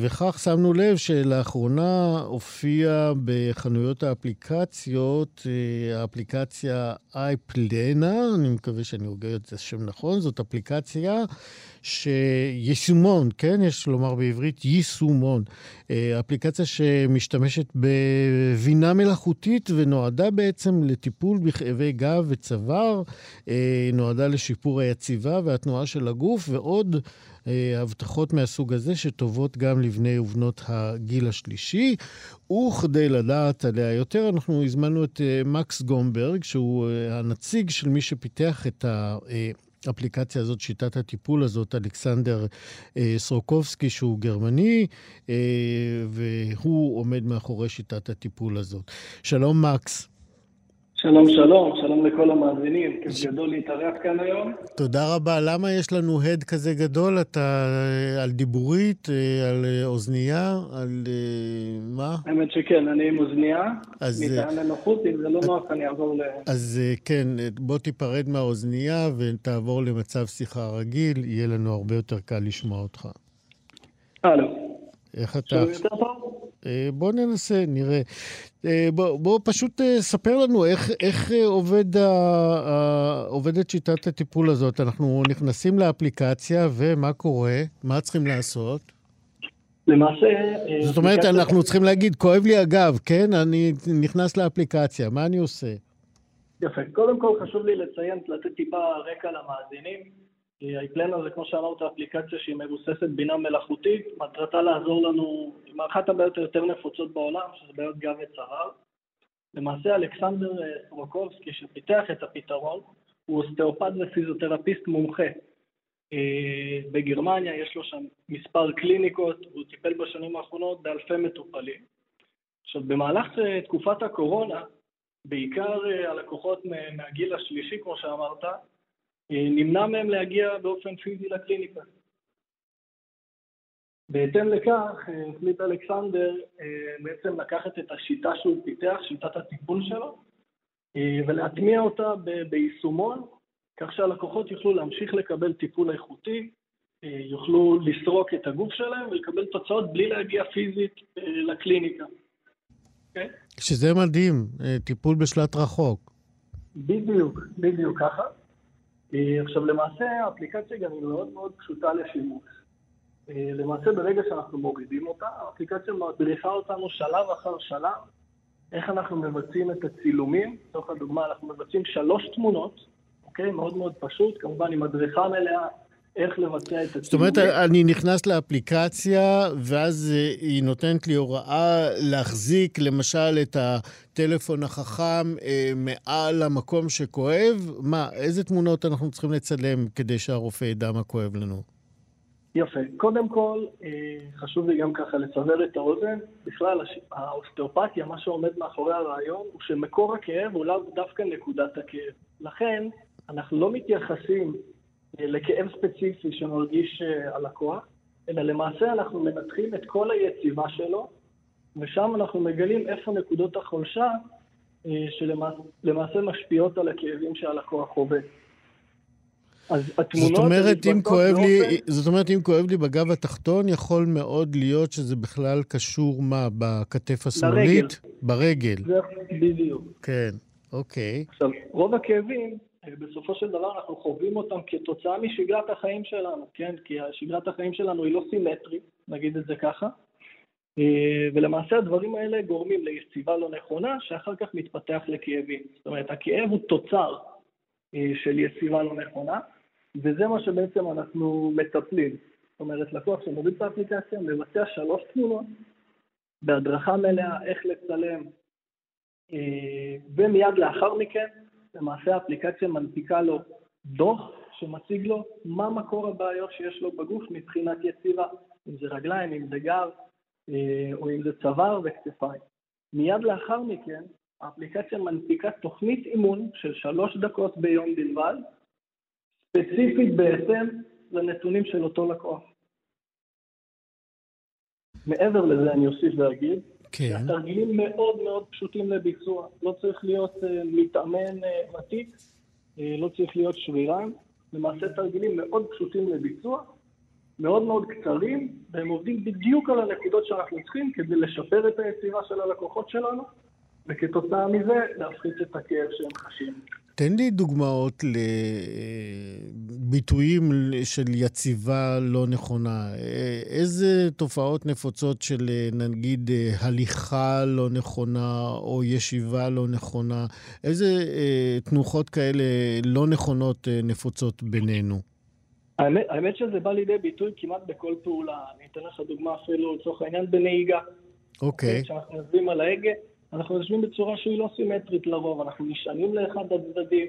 וכך שמנו לב שלאחרונה הופיעה בחנויות האפליקציות, האפליקציה אייפלנה, אני מקווה שאני הוגה את השם נכון, זאת אפליקציה שיישומון, כן? יש לומר בעברית יישומון. אה, אפליקציה שמשתמשת בבינה מלאכותית ונועדה בעצם לטיפול בכאבי גב וצוואר, אה, נועדה לשיפור היציבה והתנועה של הגוף ועוד אה, הבטחות מהסוג הזה שטובות גם לבני ובנות הגיל השלישי. וכדי לדעת עליה יותר, אנחנו הזמנו את מקס גומברג, שהוא הנציג של מי שפיתח את ה... האפליקציה הזאת, שיטת הטיפול הזאת, אלכסנדר אה, סרוקובסקי, שהוא גרמני, אה, והוא עומד מאחורי שיטת הטיפול הזאת. שלום, מקס. שלום, שלום, שלום לכל המאזינים, כיף ש... גדול להתארח כאן היום. תודה רבה. למה יש לנו הד כזה גדול? אתה על דיבורית, אה, על אה, אוזנייה, על אה, מה? האמת שכן, אני עם אוזנייה, מטען לנוחות, אם זה לא נוח אני אעבור ל... אז כן, בוא תיפרד מהאוזנייה ותעבור למצב שיחה רגיל, יהיה לנו הרבה יותר קל לשמוע אותך. הלו. איך אתה... שומעים יותר טוב? אה, בוא ננסה, נראה. אה, בוא, בוא פשוט אה, ספר לנו איך, איך עובד ה, ה, עובדת שיטת הטיפול הזאת. אנחנו נכנסים לאפליקציה, ומה קורה? מה צריכים לעשות? למעשה... זאת אומרת, אנחנו צריכים להגיד, כואב לי הגב, כן? אני נכנס לאפליקציה, מה אני עושה? יפה. קודם כל חשוב לי לציין, לתת טיפה רקע למאזינים. האיפלנה זה כמו שאמרת אפליקציה שהיא מבוססת בינה מלאכותית, מטרתה לעזור לנו עם אחת הבעיות היותר נפוצות בעולם, שזה בעיות גב וצוואר. למעשה אלכסנדר אה, סרוקובסקי שפיתח את הפתרון הוא אוסטאופד ופיזיותרפיסט מומחה. אה, בגרמניה יש לו שם מספר קליניקות, והוא טיפל בשנים האחרונות באלפי מטופלים. עכשיו במהלך אה, תקופת הקורונה, בעיקר הלקוחות מהגיל השלישי כמו שאמרת, נמנע מהם להגיע באופן פיזי לקליניקה. בהתאם לכך החליט אלכסנדר בעצם לקחת את השיטה שהוא פיתח, שיטת הטיפול שלו, ולהטמיע אותה ביישומון, כך שהלקוחות יוכלו להמשיך לקבל טיפול איכותי, יוכלו לסרוק את הגוף שלהם ולקבל תוצאות בלי להגיע פיזית לקליניקה. Okay? אוקיי? שזה מדהים, טיפול בשלט רחוק. בדיוק, בדיוק ככה. אה, עכשיו למעשה האפליקציה גם היא מאוד מאוד פשוטה לשימוש. אה, למעשה ברגע שאנחנו מורידים אותה, האפליקציה מדריכה אותנו שלב אחר שלב, איך אנחנו מבצעים את הצילומים. לצורך הדוגמה, אנחנו מבצעים שלוש תמונות, אוקיי? מאוד מאוד פשוט, כמובן עם מדריכה מלאה איך לבצע את הצילומים. זאת אומרת, אני נכנס לאפליקציה, ואז אה, היא נותנת לי הוראה להחזיק, למשל, את הטלפון החכם אה, מעל המקום שכואב. מה, איזה תמונות אנחנו צריכים לצלם כדי שהרופא ידע מה כואב לנו? יפה. קודם כל, אה, חשוב לי גם ככה לסבר את האוזן. בכלל, האוסטאופתיה, מה שעומד מאחורי הרעיון, הוא שמקור הכאב הוא לאו דווקא נקודת הכאב. לכן, אנחנו לא מתייחסים לכאב ספציפי שמרגיש אה, הלקוח, אלא למעשה אנחנו מנתחים את כל היציבה שלו, ושם אנחנו מגלים איפה נקודות החולשה אה, שלמעשה משפיעות על הכאבים שהלקוח חווה. אז התמונות... זאת אומרת, אם כואב לי, זאת אומרת, אם כואב לי בגב התחתון, יכול מאוד להיות שזה בכלל קשור, מה, בכתף השמאלית? לרגל. ברגל. זה בדיוק. כן, אוקיי. עכשיו, רוב הכאבים בסופו של דבר אנחנו חווים אותם כתוצאה משגרת החיים שלנו, כן? כי שגרת החיים שלנו היא לא סימטרית, נגיד את זה ככה. אה, ולמעשה הדברים האלה גורמים ליציבה לא נכונה, שאחר כך מתפתח לכאבים. זאת אומרת, הכאב הוא תוצר אה, של יציבה לא נכונה, וזה מה שבעצם אנחנו מטפלים. זאת אומרת, לקוח שמוריד את האפליקציה מבצע שלוש תמונות בהדרכה מלאה איך לצלם, אה, ומיד לאחר מכן למעשה האפליקציה מנפיקה לו דוח שמציג לו מה מקור הבעיות שיש לו בגוף מבחינת יציבה, אם זה רגליים, אם זה גב, אה, או אם זה צוואר וכתפיים. מיד לאחר מכן, האפליקציה מנפיקה תוכנית אימון של שלוש דקות ביום בלבד, ספציפית בהתאם לנתונים של אותו לקוח. מעבר לזה אני אוסיף ואגיד, כן. התרגילים מאוד מאוד פשוטים לביצוע. לא צריך להיות uh, מתאמן uh, ותיק, uh, לא צריך להיות שרירן. למעשה תרגילים מאוד פשוטים לביצוע, מאוד מאוד קצרים, והם עובדים בדיוק על הנקודות שאנחנו צריכים כדי לשפר את היצירה של הלקוחות שלנו, וכתוצאה מזה להפחית את הכאב שהם חשים. תן לי דוגמאות לביטויים של יציבה לא נכונה. איזה תופעות נפוצות של נגיד הליכה לא נכונה או ישיבה לא נכונה, איזה תנוחות כאלה לא נכונות נפוצות בינינו? האמת, האמת שזה בא לידי ביטוי כמעט בכל פעולה. אני אתן לך דוגמה אפילו לצורך העניין בנהיגה. אוקיי. Okay. כשאנחנו יושבים על ההגה, אנחנו יושבים בצורה שהיא לא סימטרית לרוב, אנחנו נשענים לאחד הצדדים,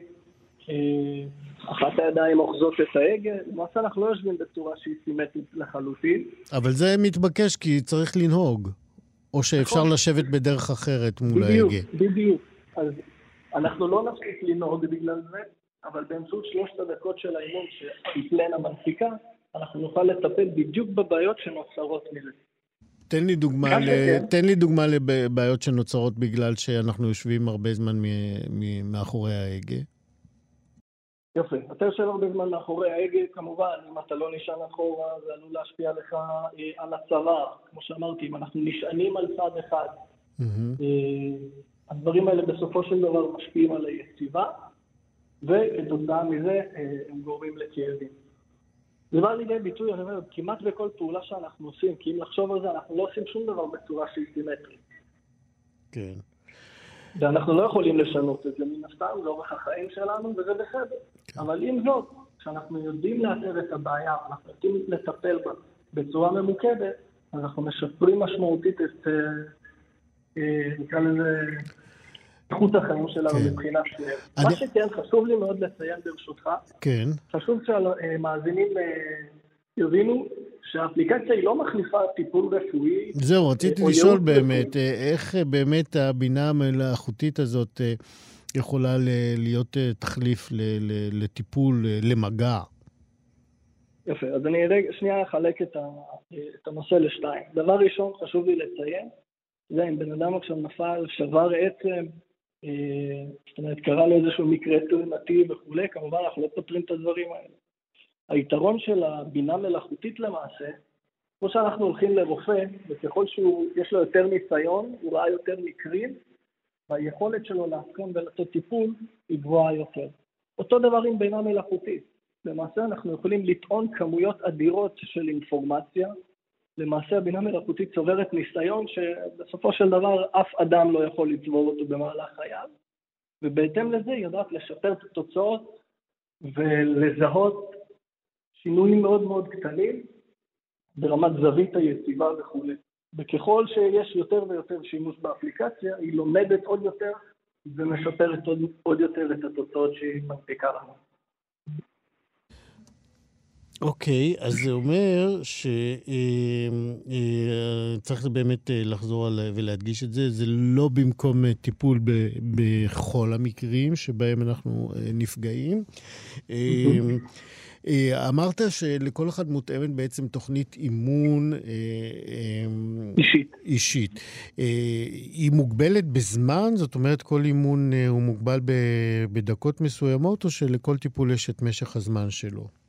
אה, אחת הידיים אוחזות את ההגה, למעשה אנחנו לא יושבים בצורה שהיא סימטרית לחלוטין. אבל זה מתבקש כי צריך לנהוג, או שאפשר נכון. לשבת בדרך אחרת מול בדיוק, ההגה. בדיוק, בדיוק. אז אנחנו לא נפסיק לנהוג בגלל זה, אבל באמצעות שלושת הדקות של האימון שהפלנה מנפיקה, אנחנו נוכל לטפל בדיוק בבעיות שנוצרות מזה. תן לי דוגמה, ל... תן לי דוגמה לבעיות שנוצרות בגלל שאנחנו יושבים הרבה זמן מ... מ... מאחורי ההגה. יפה. אתה יושב הרבה זמן מאחורי ההגה, כמובן, אם אתה לא נשען אחורה, זה עלול להשפיע לך אה, על הצוואר. כמו שאמרתי, אם אנחנו נשענים על צד אחד, mm-hmm. אה, הדברים האלה בסופו של דבר משפיעים על היציבה, וכתוצאה מזה אה, הם גורמים לכאבים. זה בא לידי ביטוי, אני אומר, כמעט בכל פעולה שאנחנו עושים, כי אם לחשוב על זה, אנחנו לא עושים שום דבר בצורה שהיא סימטרית. כן. ואנחנו לא יכולים לשנות את זה מן הסתם לאורך החיים שלנו, וזה בסדר. כן. אבל עם זאת, כשאנחנו יודעים לאתר את הבעיה, אנחנו יודעים לטפל בה בצורה ממוקדת, אנחנו משפרים משמעותית את, אה, אה, נקרא לזה, איכות החיים שלנו כן. מבחינת... אני... מה שכן, חשוב לי מאוד לציין ברשותך, כן. חשוב שהמאזינים אה, יבינו שהאפליקציה היא לא מחליפה טיפול רפואי. זהו, רציתי לשאול באמת, רפואי. אה, איך באמת הבינה המלאכותית הזאת יכולה להיות תחליף לטיפול, למגע. יפה, אז אני שנייה אחלק את, ה, את הנושא לשתיים. דבר ראשון, חשוב לי לציין, זה אם בן אדם עכשיו נפל, שבר עצם, אה, זאת אומרת, קרה לו איזשהו מקרה תאונתי וכולי, כמובן אנחנו לא פותרים את הדברים האלה. היתרון של הבינה מלאכותית למעשה, כמו שאנחנו הולכים לרופא, וככל שיש לו יותר ניסיון, הוא ראה יותר מקרים, והיכולת שלו לאבחן ולתת טיפול היא גבוהה יותר. אותו דבר עם בינה מלאכותית. למעשה אנחנו יכולים לטעון כמויות אדירות של אינפורמציה. למעשה הבינה מלאכותית צוברת ניסיון שבסופו של דבר אף אדם לא יכול לצבור אותו במהלך חייו, ובהתאם לזה היא יודעת לשפר את התוצאות ולזהות שינויים מאוד מאוד קטנים ברמת זווית היציבה וכולי. וככל שיש יותר ויותר שימוש באפליקציה, היא לומדת עוד יותר ומשפרת עוד, עוד יותר את התוצאות שהיא מנפיקה לנו. אוקיי, אז זה אומר שצריך אה, אה, באמת אה, לחזור ולהדגיש את זה. זה לא במקום טיפול בכל המקרים שבהם אנחנו נפגעים. אמרת שלכל אחד מותאמת בעצם תוכנית אימון אישית. אישית. היא מוגבלת בזמן? זאת אומרת, כל אימון הוא מוגבל בדקות מסוימות, או שלכל טיפול יש את משך הזמן שלו?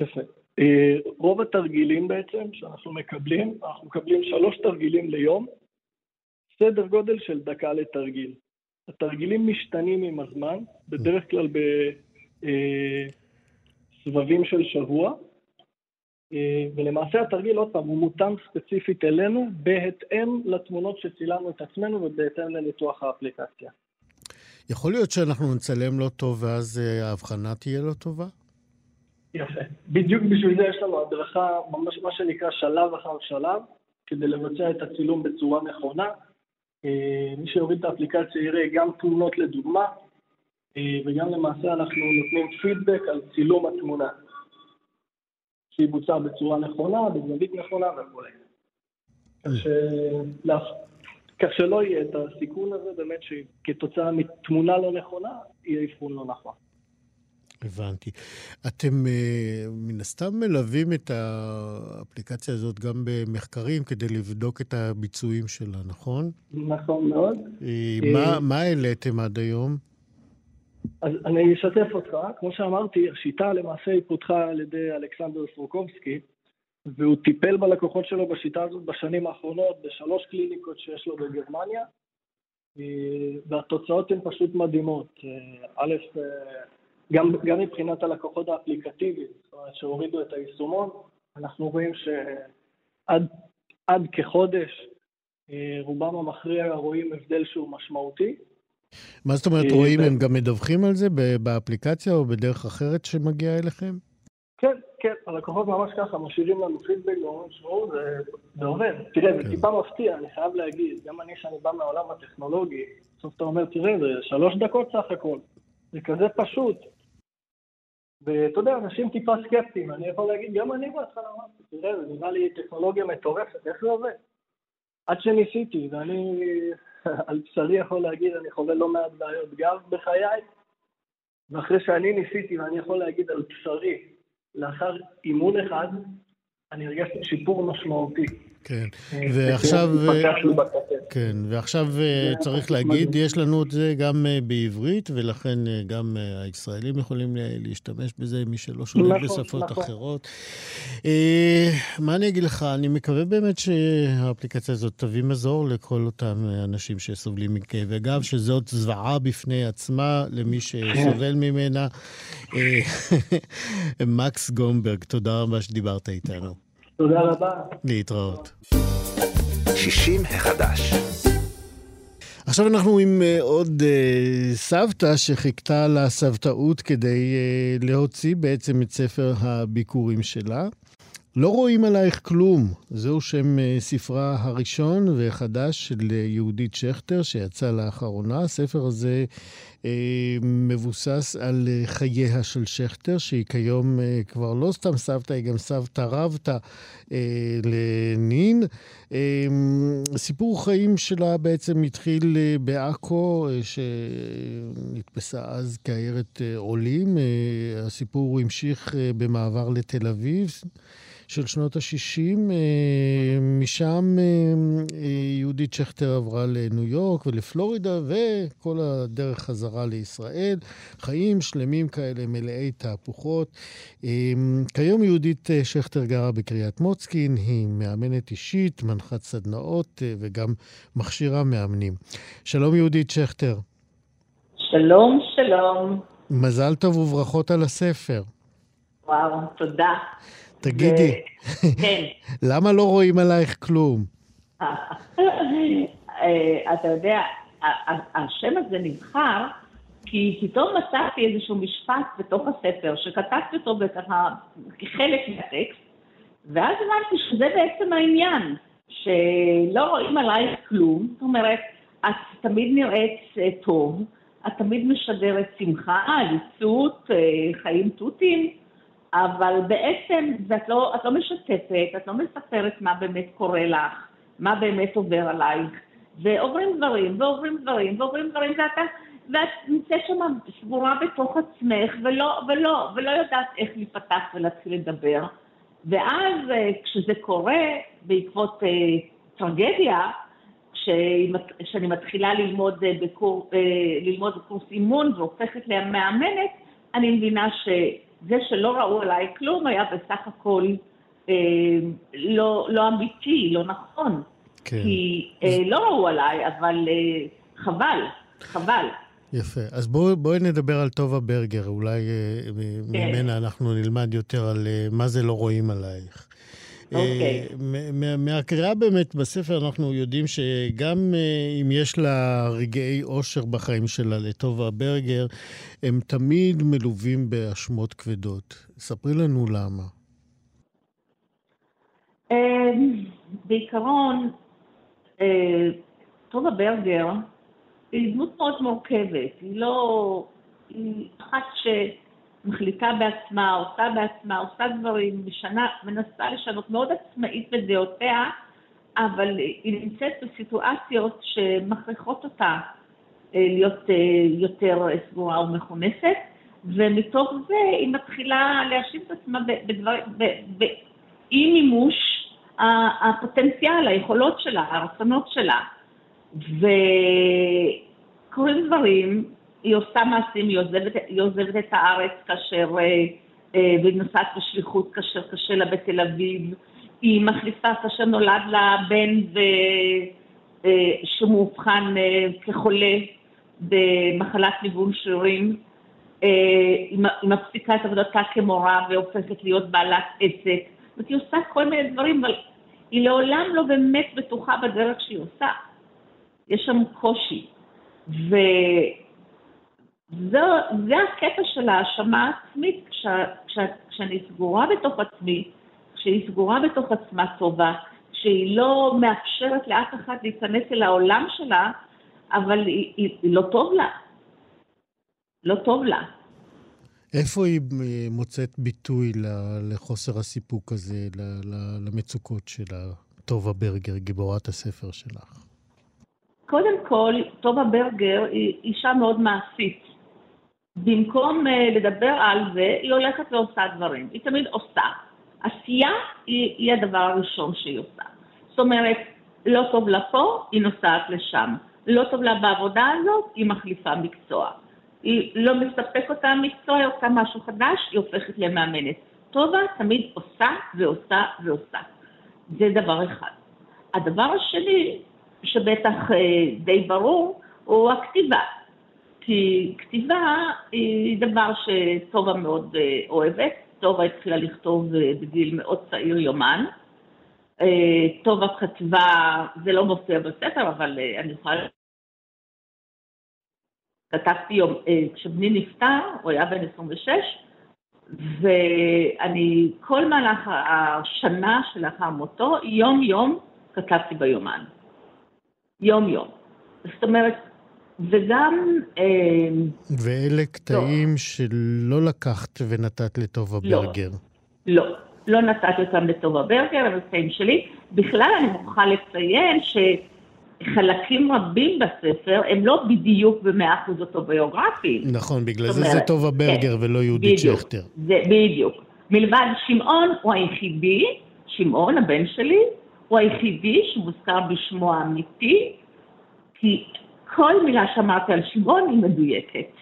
יפה. אה, רוב התרגילים בעצם שאנחנו מקבלים, אנחנו מקבלים שלוש תרגילים ליום, סדר גודל של דקה לתרגיל. התרגילים משתנים עם הזמן, בדרך כלל בסבבים אה, של שבוע, אה, ולמעשה התרגיל, עוד פעם, הוא מותאם ספציפית אלינו, בהתאם לתמונות שצילמנו את עצמנו ובהתאם לניתוח האפליקציה. יכול להיות שאנחנו נצלם לא טוב ואז ההבחנה תהיה לא טובה? יפה. בדיוק בשביל זה יש לנו הדרכה, ממש מה שנקרא שלב אחר שלב, כדי לבצע את הצילום בצורה נכונה. אה, מי שיוריד את האפליקציה יראה גם תמונות לדוגמה, אה, וגם למעשה אנחנו נותנים פידבק על צילום התמונה, שהיא בוצעה בצורה נכונה, בזווית נכונה וכו'. כך שלא יהיה את הסיכון הזה באמת שכתוצאה מתמונה לא נכונה, יהיה אבחון לא נכון. הבנתי. אתם uh, מן הסתם מלווים את האפליקציה הזאת גם במחקרים כדי לבדוק את הביצועים שלה, נכון? נכון מאוד. Uh, מה, מה העליתם עד היום? אז אני אשתף אותך. כמו שאמרתי, השיטה למעשה היא פותחה על ידי אלכסנדר סרוקובסקי, והוא טיפל בלקוחות שלו בשיטה הזאת בשנים האחרונות בשלוש קליניקות שיש לו בגרמניה, והתוצאות הן פשוט מדהימות. א', גם, גם מבחינת הלקוחות האפליקטיביים, זאת אומרת שהורידו את היישומון, אנחנו רואים שעד כחודש אה, רובם המכריע רואים הבדל שהוא משמעותי. מה זאת אומרת אה, רואים? הם גם מדווחים על זה באפליקציה או בדרך אחרת שמגיעה אליכם? כן, כן, הלקוחות ממש ככה משאירים לנו פידבק ואומרים, שמעו, זה, זה עובד. תראה, זה כן. טיפה מפתיע, אני חייב להגיד, גם אני שאני בא מהעולם הטכנולוגי, בסוף אתה אומר, תראה, זה שלוש דקות סך הכל. זה כזה פשוט. ואתה יודע, אנשים טיפה סקפטיים, אני יכול להגיד, גם אני בהתחלה אמרתי, תראה, זה נראה לי טכנולוגיה מטורפת, איך זה עובד? עד שניסיתי, ואני על בשרי יכול להגיד, אני חווה לא מעט בעיות גב בחיי, ואחרי שאני ניסיתי, ואני יכול להגיד על בשרי, לאחר אימון אחד, אני הרגשתי שיפור משמעותי. כן, אה, ועכשיו... כן, ועכשיו אה, צריך להגיד, יש לנו את זה גם אה, בעברית, ולכן גם הישראלים יכולים להשתמש בזה, מי שלא שולט נכון, בשפות נכון. אחרות. מה אני אגיד לך? אני מקווה באמת שהאפליקציה הזאת תביא מזור לכל אותם אנשים שסובלים מכאבי גב, שזאת זוועה בפני עצמה למי שסובל ממנה. מקס גומברג, תודה רבה שדיברת איתנו. תודה רבה. להתראות. 60 החדש. עכשיו אנחנו עם uh, עוד uh, סבתא שחיכתה לסבתאות כדי uh, להוציא בעצם את ספר הביקורים שלה. לא רואים עלייך כלום. זהו שם אה, ספרה הראשון והחדש של אה, יהודית שכטר, שיצא לאחרונה. הספר הזה אה, מבוסס על אה, חייה של שכטר, שהיא כיום אה, כבר לא סתם סבתא, היא גם סבתא רבתא אה, לנין. אה, סיפור חיים שלה בעצם התחיל אה, בעכו, אה, שנתפסה אז כעיירת אה, עולים. אה, הסיפור המשיך אה, במעבר לתל אביב. של שנות ה-60. משם יהודית שכטר עברה לניו יורק ולפלורידה, וכל הדרך חזרה לישראל. חיים שלמים כאלה, מלאי תהפוכות. כיום יהודית שכטר גרה בקריית מוצקין, היא מאמנת אישית, מנחת סדנאות וגם מכשירה מאמנים. שלום יהודית שכטר. שלום, שלום. מזל טוב וברכות על הספר. וואו, תודה. תגידי, כן. למה לא רואים עלייך כלום? אה, אתה יודע, השם הזה נבחר כי פתאום מצאתי איזשהו משפט בתוך הספר, שכתבתי אותו ככה כחלק מהטקסט, ואז הבנתי שזה בעצם העניין, שלא רואים עלייך כלום, זאת אומרת, את תמיד נראית אה, טוב, את תמיד משדרת שמחה, עליצות, אה, חיים תותים, אבל בעצם את לא, את לא משתפת, את לא מספרת מה באמת קורה לך, מה באמת עובר עלייך. ועוברים דברים, ועוברים דברים, ועוברים דברים, ואתה, ואת נמצאת שם סגורה בתוך עצמך, ולא, ולא, ולא יודעת איך להיפתח ולהתחיל לדבר. ואז אה, כשזה קורה בעקבות אה, טרגדיה, כשאני מתחילה ללמוד, אה, בקור, אה, ללמוד בקורס אימון והופכת למאמנת, אני מבינה ש... זה שלא ראו עליי כלום היה בסך הכל אה, לא, לא אמיתי, לא נכון. כן. כי אה, לא ראו עליי, אבל אה, חבל, חבל. יפה. אז בואי בוא נדבר על טובה ברגר, אולי אה, כן. ממנה אנחנו נלמד יותר על אה, מה זה לא רואים עלייך. אוקיי. אה, מהקריאה באמת בספר אנחנו יודעים שגם אה, אם יש לה רגעי אושר בחיים שלה לטובה ברגר, הם תמיד מלווים באשמות כבדות. ספרי לנו למה. אמ, בעיקרון, אה, טובה ברגר היא דמות מאוד מורכבת. היא לא... היא אחת ש... מחליטה בעצמה, עושה בעצמה, עושה דברים, משנה, מנסה לשנות, מאוד עצמאית בדעותיה, אבל היא נמצאת בסיטואציות שמכריחות אותה אה, להיות אה, יותר סגורה ומכונסת, ומתוך זה היא מתחילה להאשים את עצמה באי מימוש הפוטנציאל, היכולות שלה, הרצונות שלה. וקורים דברים היא עושה מעשים, היא עוזבת, היא עוזבת את הארץ כאשר, אה, אה, והיא נוסעת בשליחות כאשר קשה לה בתל אביב, היא מחליפה כאשר נולד לה בן ו... אה, שמאובחן כחולה במחלת ניוון שרירים. היא מפסיקה את עבודתה כמורה והופכת להיות בעלת עסק. זאת היא עושה כל מיני דברים, אבל היא לעולם לא באמת בטוחה בדרך שהיא עושה. יש שם קושי. ו... זה, זה הקטע של ההאשמה העצמית, כש, כש, כשאני סגורה בתוך עצמי, כשהיא סגורה בתוך עצמה טובה, כשהיא לא מאפשרת לאף אחד להיכנס אל העולם שלה, אבל היא, היא, היא לא טוב לה. לא טוב לה. איפה היא מוצאת ביטוי לחוסר הסיפוק הזה, למצוקות של טובה ברגר, גיבורת הספר שלך? קודם כל, טובה ברגר היא אישה מאוד מעשית. במקום uh, לדבר על זה, היא הולכת ועושה דברים. היא תמיד עושה. עשייה היא, היא הדבר הראשון שהיא עושה. זאת אומרת, לא טוב לה פה, היא נוסעת לשם. לא טוב לה בעבודה הזאת, היא מחליפה מקצוע. היא לא מספק אותה המקצוע, היא עושה משהו חדש, היא הופכת למאמנת. טובה תמיד עושה ועושה ועושה. זה דבר אחד. הדבר השני, שבטח אה, די ברור, הוא הכתיבה. כי כתיבה היא דבר שטובה מאוד אה, אוהבת. טובה התחילה לכתוב אה, בגיל מאוד צעיר יומן. אה, טובה כתבה, זה לא מופיע בספר, אבל אני יכולה... כתבתי יום, כשבני נפטר, הוא היה בן 26, ואני, כל מהלך השנה שלאחר מותו, יום-יום כתבתי ביומן. יום-יום. זאת אומרת, וגם... אה, ואלה קטעים לא. שלא לקחת ונתת לטובה לא. ברגר. לא, לא נתתי אותם לטובה ברגר, הם קטעים שלי. בכלל אני מוכרחה לציין ש... חלקים רבים בספר הם לא בדיוק במאה אחוז אוטוביוגרפיים. נכון, בגלל זה זה טובה ברגר כן, ולא יהודית שכטר. זה, בדיוק. מלבד שמעון הוא היחידי, שמעון, הבן שלי, הוא היחידי שמוזכר בשמו האמיתי, כי כל מילה שאמרתי על שמעון היא מדויקת.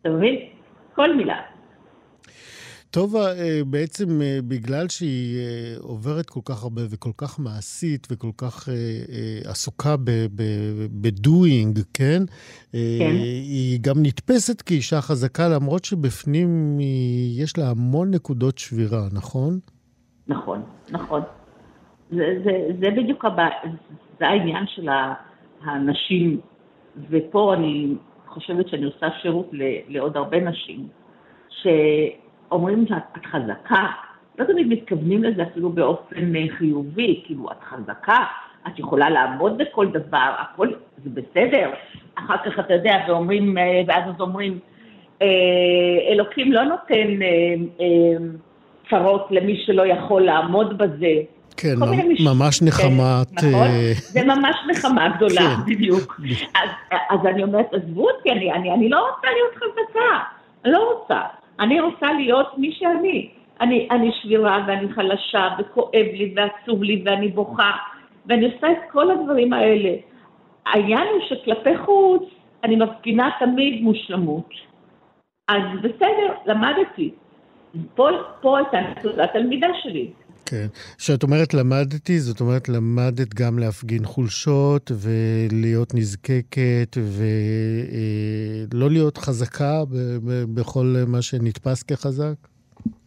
אתה מבין? כל מילה. טובה, אה, בעצם אה, בגלל שהיא אה, עוברת כל כך הרבה וכל כך מעשית וכל כך עסוקה בדואינג, כן? כן. היא גם נתפסת כאישה חזקה, למרות שבפנים יש לה המון נקודות שבירה, נכון? נכון, נכון. זה, זה, זה בדיוק הבא, זה העניין של הנשים, ופה אני חושבת שאני עושה שירות לעוד הרבה נשים, ש... אומרים שאת חזקה, לא תמיד מתכוונים לזה אפילו באופן אה, חיובי, כאילו את חזקה, את יכולה לעמוד בכל דבר, הכל זה בסדר. אחר כך אתה יודע, ואומרים, אה, ואז אז אומרים, אה, אלוקים לא נותן צרות למי שלא יכול לעמוד בזה. כן, ממש נחמה. כן, נכון? זה ממש נחמה גדולה, כן. בדיוק. אז, אני אומרת, עזבו אותי, אני, אני, אני לא רוצה להיות חזקה, אני לא רוצה. אני רוצה להיות מי שאני. אני, אני שבירה ואני חלשה וכואב לי ועצוב לי ואני בוכה ואני עושה את כל הדברים האלה. העניין הוא שכלפי חוץ אני מפגינה תמיד מושלמות. אז בסדר, למדתי. פה, פה הייתה תלמידה שלי. כן. כשאת אומרת למדתי, זאת אומרת למדת גם להפגין חולשות ולהיות נזקקת ולא להיות חזקה בכל מה שנתפס כחזק?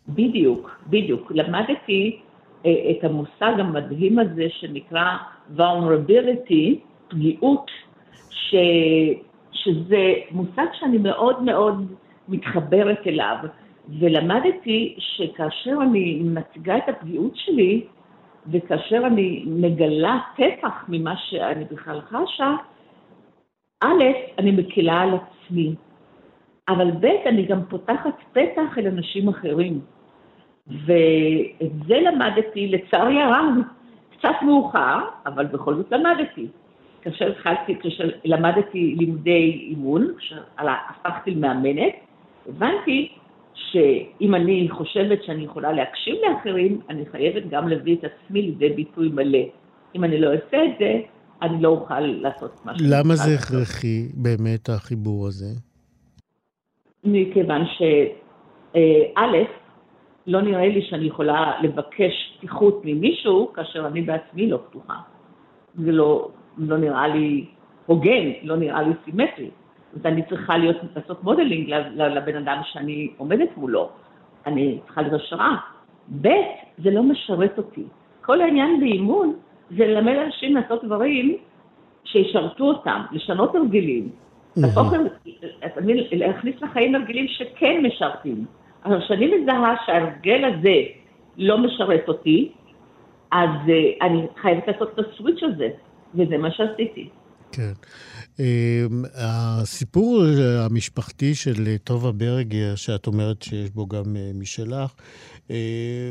בדיוק, בדיוק. למדתי אה, את המושג המדהים הזה שנקרא vulnerability, פגיעות, ש... שזה מושג שאני מאוד מאוד מתחברת אליו. ולמדתי שכאשר אני מציגה את הפגיעות שלי, וכאשר אני מגלה טפח ממה שאני בכלל חשה, א', אני מקלה על עצמי, אבל ב', אני גם פותחת פתח אל אנשים אחרים. ואת זה למדתי, לצערי הרב, קצת מאוחר, אבל בכל זאת למדתי. כאשר התחלתי, כאשר למדתי לימודי אימון, כשהפכתי למאמנת, הבנתי שאם אני חושבת שאני יכולה להקשיב לאחרים, אני חייבת גם להביא את עצמי לידי ביטוי מלא. אם אני לא אעשה את זה, אני לא אוכל לעשות משהו. למה זה הכרחי באמת החיבור הזה? מכיוון שא', לא נראה לי שאני יכולה לבקש פתיחות ממישהו כאשר אני בעצמי לא פתוחה. זה לא, לא נראה לי הוגן, לא נראה לי סימטרי. אז אני צריכה להיות, לעשות modeling לבן אדם שאני עומדת מולו. אני צריכה להיות השראה. ב', זה לא משרת אותי. כל העניין באימון זה ללמד אנשים לעשות דברים שישרתו אותם, לשנות הרגלים. להכניס לחיים הרגלים שכן משרתים. אבל כשאני מזהה שההרגל הזה לא משרת אותי, אז אה, אני חייבת לעשות את הסוויץ' הזה, וזה מה שעשיתי. כן. אמ, הסיפור המשפחתי של טובה ברגר, שאת אומרת שיש בו גם אה, משלך, אה,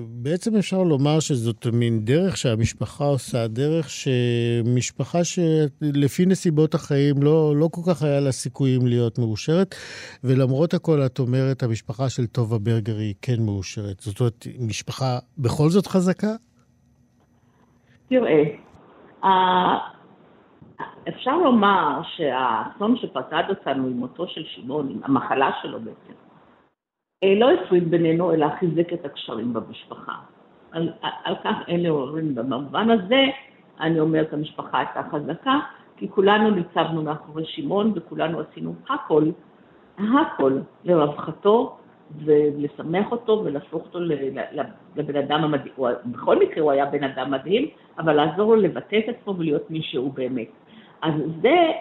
בעצם אפשר לומר שזאת מין דרך שהמשפחה עושה, דרך שמשפחה שלפי נסיבות החיים לא, לא כל כך היה לה סיכויים להיות מאושרת, ולמרות הכל את אומרת, המשפחה של טובה ברגר היא כן מאושרת. זאת אומרת, משפחה בכל זאת חזקה? תראה, אפשר לומר שהאסון שפקד אותנו עם מותו של שמעון, עם המחלה שלו בעצם, אה, לא הפריד בינינו, אלא חיזק את הקשרים במשפחה. על, על כך אין עוררין. במובן הזה, אני אומרת, המשפחה הייתה חזקה, כי כולנו ניצבנו מאחורי שמעון וכולנו עשינו הכל, הכל לרווחתו ולשמח אותו ולהפוך אותו לבן אדם המדהים. בכל מקרה הוא היה בן אדם מדהים, אבל לעזור לו לבטא את עצמו ולהיות מי שהוא באמת. אז זה,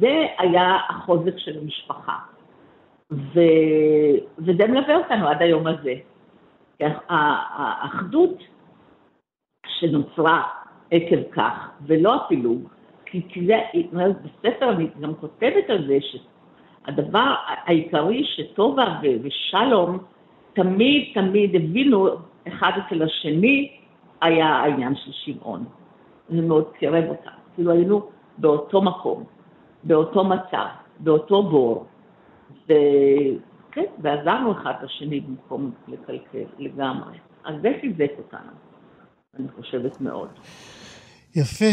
זה היה החוזק של המשפחה. ו... וזה מלווה אותנו עד היום הזה. האחדות שנוצרה עקב כך, ולא הפילוג, כי, זה, בספר אני גם כותבת על זה שהדבר העיקרי שטובה ושלום תמיד תמיד הבינו אחד אצל השני, היה העניין של שמעון. זה מאוד קירב אותם. כאילו היינו באותו מקום, באותו מצב, באותו בור, וכן, ועזרנו אחד לשני במקום לקלקל לגמרי. אז זה חיזק אותנו, אני חושבת מאוד. יפה.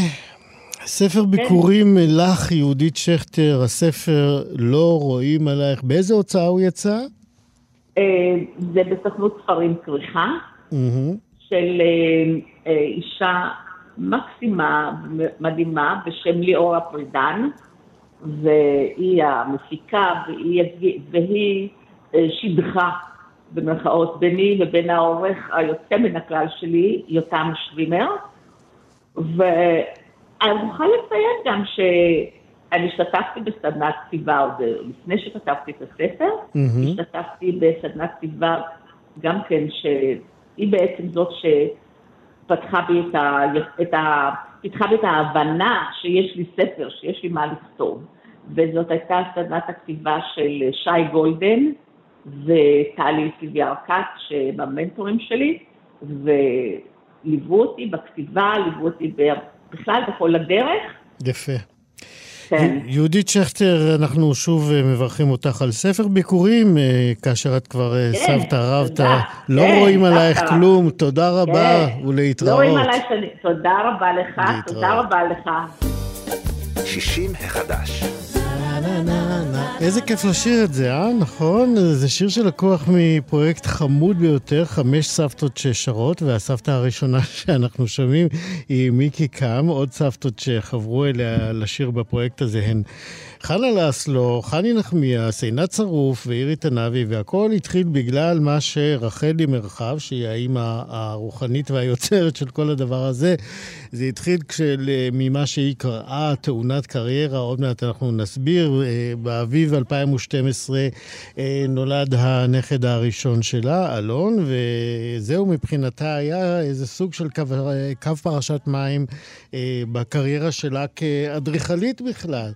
ספר כן. ביקורים לך, יהודית שכטר, הספר לא רואים עלייך. באיזה הוצאה הוא יצא? אה, זה בסוכנות ספרים כריכה, של אה, אה, אישה מקסימה, מדהימה, בשם ליאורה פרידן, והיא המפיקה, והיא, והיא שידכה, במרכאות, ביני לבין העורך היוצא מן הכלל שלי, יותם שווימר, ואני מוכרחה לציין גם ש... אני השתתפתי בסדנת כתיבה עוד לפני שכתבתי את הספר, mm-hmm. השתתפתי בסדנת כתיבה גם כן, שהיא בעצם זאת שפתחה בי את ה... את ה... פיתחה בי את ההבנה שיש לי ספר, שיש לי מה לכתוב. וזאת הייתה סדנת הכתיבה של שי גולדן וטלי סיביארקת, שהם המנטורים שלי, וליוו אותי בכתיבה, ליוו אותי בכלל בכל הדרך. יפה. כן. יהודית שכטר, אנחנו שוב אה, מברכים אותך על ספר ביקורים, אה, כאשר את כבר אה, כן, סבתא רבתא. לא כן, רואים עלייך כלום, תודה רבה כן. ולהתראות. לא רואים עלייך, תודה רבה לך, תודה רבה לך. 60 החדש. איזה כיף לשיר את זה, אה? נכון? זה שיר שלקוח מפרויקט חמוד ביותר, חמש סבתות ששרות, והסבתא הראשונה שאנחנו שומעים היא מיקי קאם, עוד סבתות שחברו אליה לשיר בפרויקט הזה הן חנה לסלו, חני נחמיאס, עינת שרוף ואירי תנאבי, והכל התחיל בגלל מה שרחלי מרחב, שהיא האימא הרוחנית והיוצרת של כל הדבר הזה, זה התחיל כשל, ממה שהיא קראה תאונת קריירה, עוד מעט אנחנו נסביר. אה, באביב 2012 אה, נולד הנכד הראשון שלה, אלון, וזהו מבחינתה היה איזה סוג של קו, קו פרשת מים אה, בקריירה שלה כאדריכלית בכלל.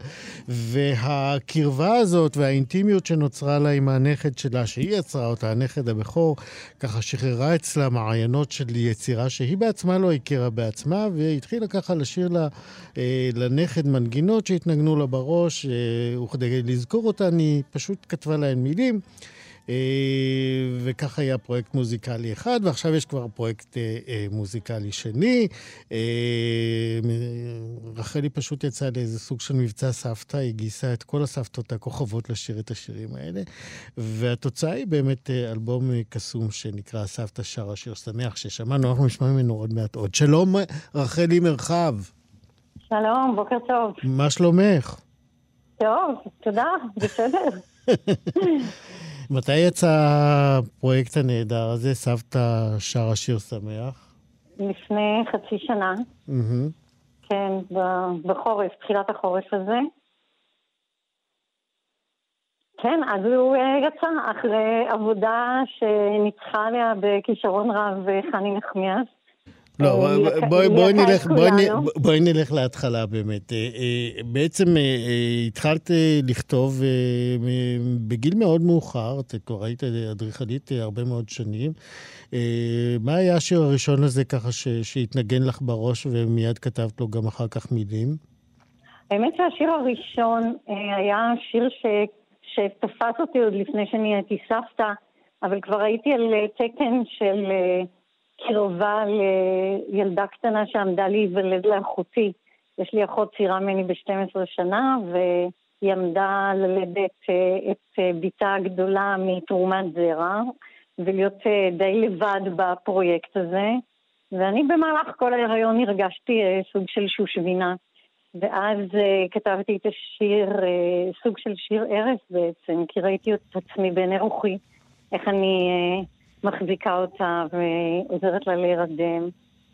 והקרבה הזאת והאינטימיות שנוצרה לה עם הנכד שלה, שהיא יצרה אותה, הנכד הבכור, ככה שחררה אצלה מעיינות של יצירה שהיא בעצמה לא הכירה בעצמה, והתחילה ככה לשיר לה, אה, לנכד מנגינות שהתנגנו לה בראש, אה, וכדי לזכור אותן היא פשוט כתבה להן מילים. אה, וכך היה פרויקט מוזיקלי אחד, ועכשיו יש כבר פרויקט אה, אה, מוזיקלי שני. רחלי פשוט יצאה לאיזה סוג של מבצע סבתא, היא גייסה את כל הסבתות הכוכבות לשיר את השירים האלה, והתוצאה היא באמת אלבום קסום שנקרא סבתא שרה שיר שמח, ששמענו, אנחנו נשמע ממנו עוד מעט עוד. שלום, רחלי מרחב. שלום, בוקר טוב. מה שלומך? טוב, תודה, בסדר. מתי יצא הפרויקט הנהדר הזה, סבתא שרה שיר שמח? לפני חצי שנה. Mm-hmm. כן, בחורף, תחילת החורף הזה. כן, אז הוא אה, יצא אחרי עבודה שניצחה עליה בכישרון רב חני נחמיאס. לא, אה, בואי, בואי, נלך, בואי, בואי נלך להתחלה באמת. אה, אה, בעצם התחלת לכתוב בגיל מאוד מאוחר, את כבר היית אדריכלית הרבה מאוד שנים. מה היה השיר הראשון הזה ככה שהתנגן לך בראש ומיד כתבת לו גם אחר כך מילים? האמת שהשיר הראשון היה שיר ש... שתפס אותי עוד לפני שאני הייתי סבתא, אבל כבר הייתי על תקן של... קרבה לילדה קטנה שעמדה להיוולד לאחותי. יש לי אחות צעירה ממני ב-12 שנה, והיא עמדה ללדת אה, את אה, בתה הגדולה מתרומת זרע, ולהיות אה, די לבד בפרויקט הזה. ואני במהלך כל ההיריון הרגשתי סוג של שושבינה. ואז כתבתי את השיר, סוג של שיר ערש בעצם, כי ראיתי את עצמי בעיני רוחי, איך אני מחזיקה אותה ועוזרת לה להירדם.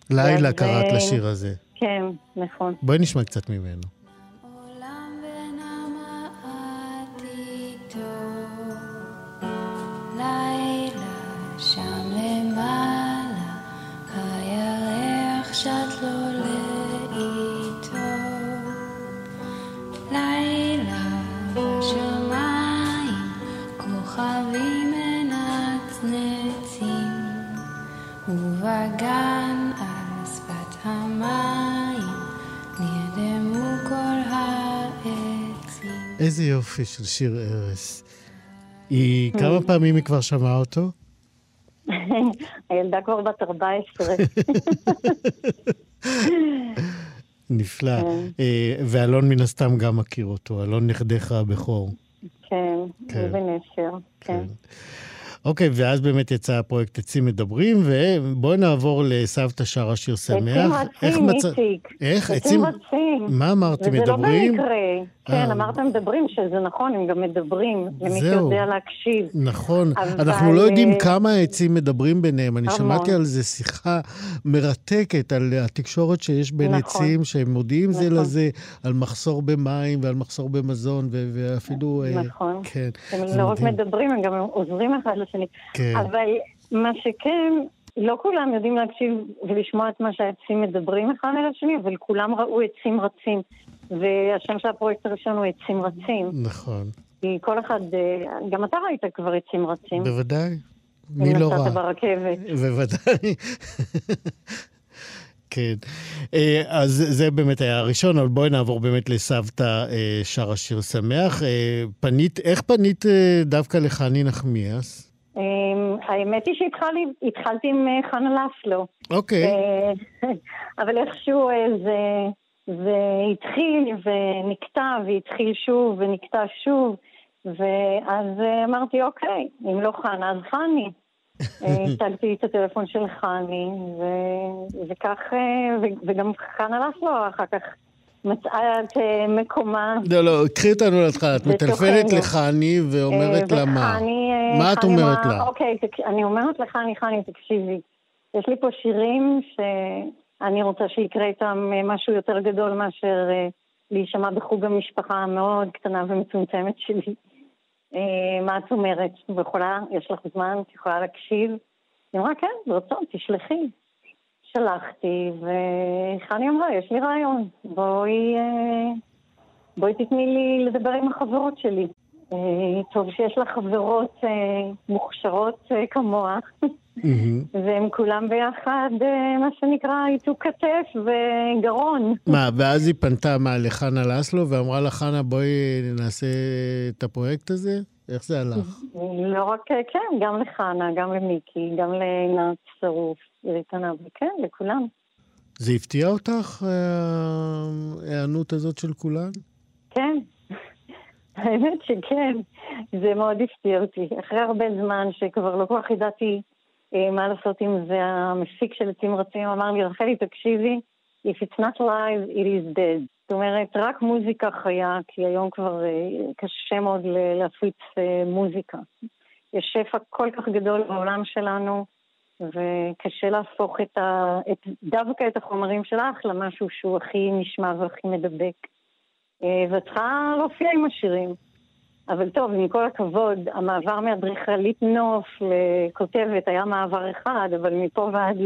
לילה קראת לשיר הזה. כן, נכון. בואי נשמע קצת ממנו. שאת לא ובגן על שפת המים נרדמו כל העצים. איזה יופי של שיר ארס. היא, כמה פעמים היא כבר שמעה אותו? הילדה כבר בת 14. נפלא. אה, ואלון מן הסתם גם מכיר אותו, אלון נכדך הבכור. כן, כן. אבן אשר, כן. אוקיי, ואז באמת יצא הפרויקט עצים מדברים, ובואי נעבור לסבתא שרה שיר שמח. עצים רצים, איציק. איך? עצים רצים. מה אמרתי, וזה מדברים? וזה לא במקרה. כן, אה. אמרת מדברים, שזה נכון, הם גם מדברים, למי זהו. שיודע להקשיב. נכון, אבל, אנחנו לא יודעים אה, כמה העצים מדברים ביניהם. אני המון. שמעתי על זה שיחה מרתקת, על התקשורת שיש בין נכון. עצים, שהם מודיעים זה נכון. לזה, על מחסור במים ועל מחסור במזון, ואפילו... אה, נכון. כן, הם זה לא רק. מדברים, הם גם עוזרים אחד לשני. כן. אבל מה שכן, לא כולם יודעים להקשיב ולשמוע את מה שהעצים מדברים אחד אל השני, אבל כולם ראו עצים רצים. והשם של הפרויקט הראשון הוא עצים רצים. נכון, כי כל אחד, אה, גם אתה ראית כבר עצים רצים. בוודאי. מי אם לא נסעת ראה? ברכבת. בוודאי. כן. אה, אז זה באמת היה הראשון, אבל בואי נעבור באמת לסבתא אה, שרה שיר שמח. פנית, איך פנית דווקא לחני נחמיאס? אמ, האמת היא שהתחלתי עם אה, חנה לסלו. אוקיי. אה, אבל איכשהו אה, זה, זה התחיל ונקטע, והתחיל שוב ונקטע שוב, ואז אמרתי, אוקיי, אם לא חנה, אז חני. הצגתי את הטלפון של חני, ו- וכך, ו- וגם חנה לסלו אחר כך מצאה את אה, מקומה. לא, לא, קחי אותנו להתחלה. את. מטלפנת לחני ואומרת אה, לה מה? אה, מה את אומרת לה? אוקיי, אני אומרת לחני, חני, תקשיבי, יש לי פה שירים שאני רוצה שיקרה איתם משהו יותר גדול מאשר להישמע בחוג המשפחה המאוד קטנה ומצומצמת שלי. מה את אומרת? ויכולה, יש לך זמן, את יכולה להקשיב? היא אמרה, כן, ברצון, תשלחי. שלחתי, וחני אמרה, יש לי רעיון, בואי, אה, בואי תתני לי לדבר עם החברות שלי. אה, טוב שיש לך חברות אה, מוכשרות כמוה. והם כולם ביחד, מה שנקרא, איתו כתף וגרון. מה, ואז היא פנתה מה, לחנה לסלו ואמרה לה, חנה, בואי נעשה את הפרויקט הזה? איך זה הלך? לא רק, כן, גם לחנה, גם למיקי, גם לעינת שרוף, לאיתנה, וכן, לכולם. זה הפתיע אותך, אה, ההיענות הזאת של כולן? כן, האמת שכן, זה מאוד הפתיע אותי. אחרי הרבה זמן שכבר לא כל כך ידעתי אה, מה לעשות עם זה, המפיק של עצים רצים אמר לי, רחלי, תקשיבי, If it's not live, it is dead. זאת אומרת, רק מוזיקה חיה, כי היום כבר אה, קשה מאוד להפיץ אה, מוזיקה. יש שפע כל כך גדול בעולם שלנו, וקשה להפוך את ה... את, דווקא את החומרים שלך למשהו שהוא הכי נשמע והכי מדבק. אה, ואת צריכה להופיע עם השירים. אבל טוב, עם כל הכבוד, המעבר מאדריכלית נוף לכותבת היה מעבר אחד, אבל מפה ועד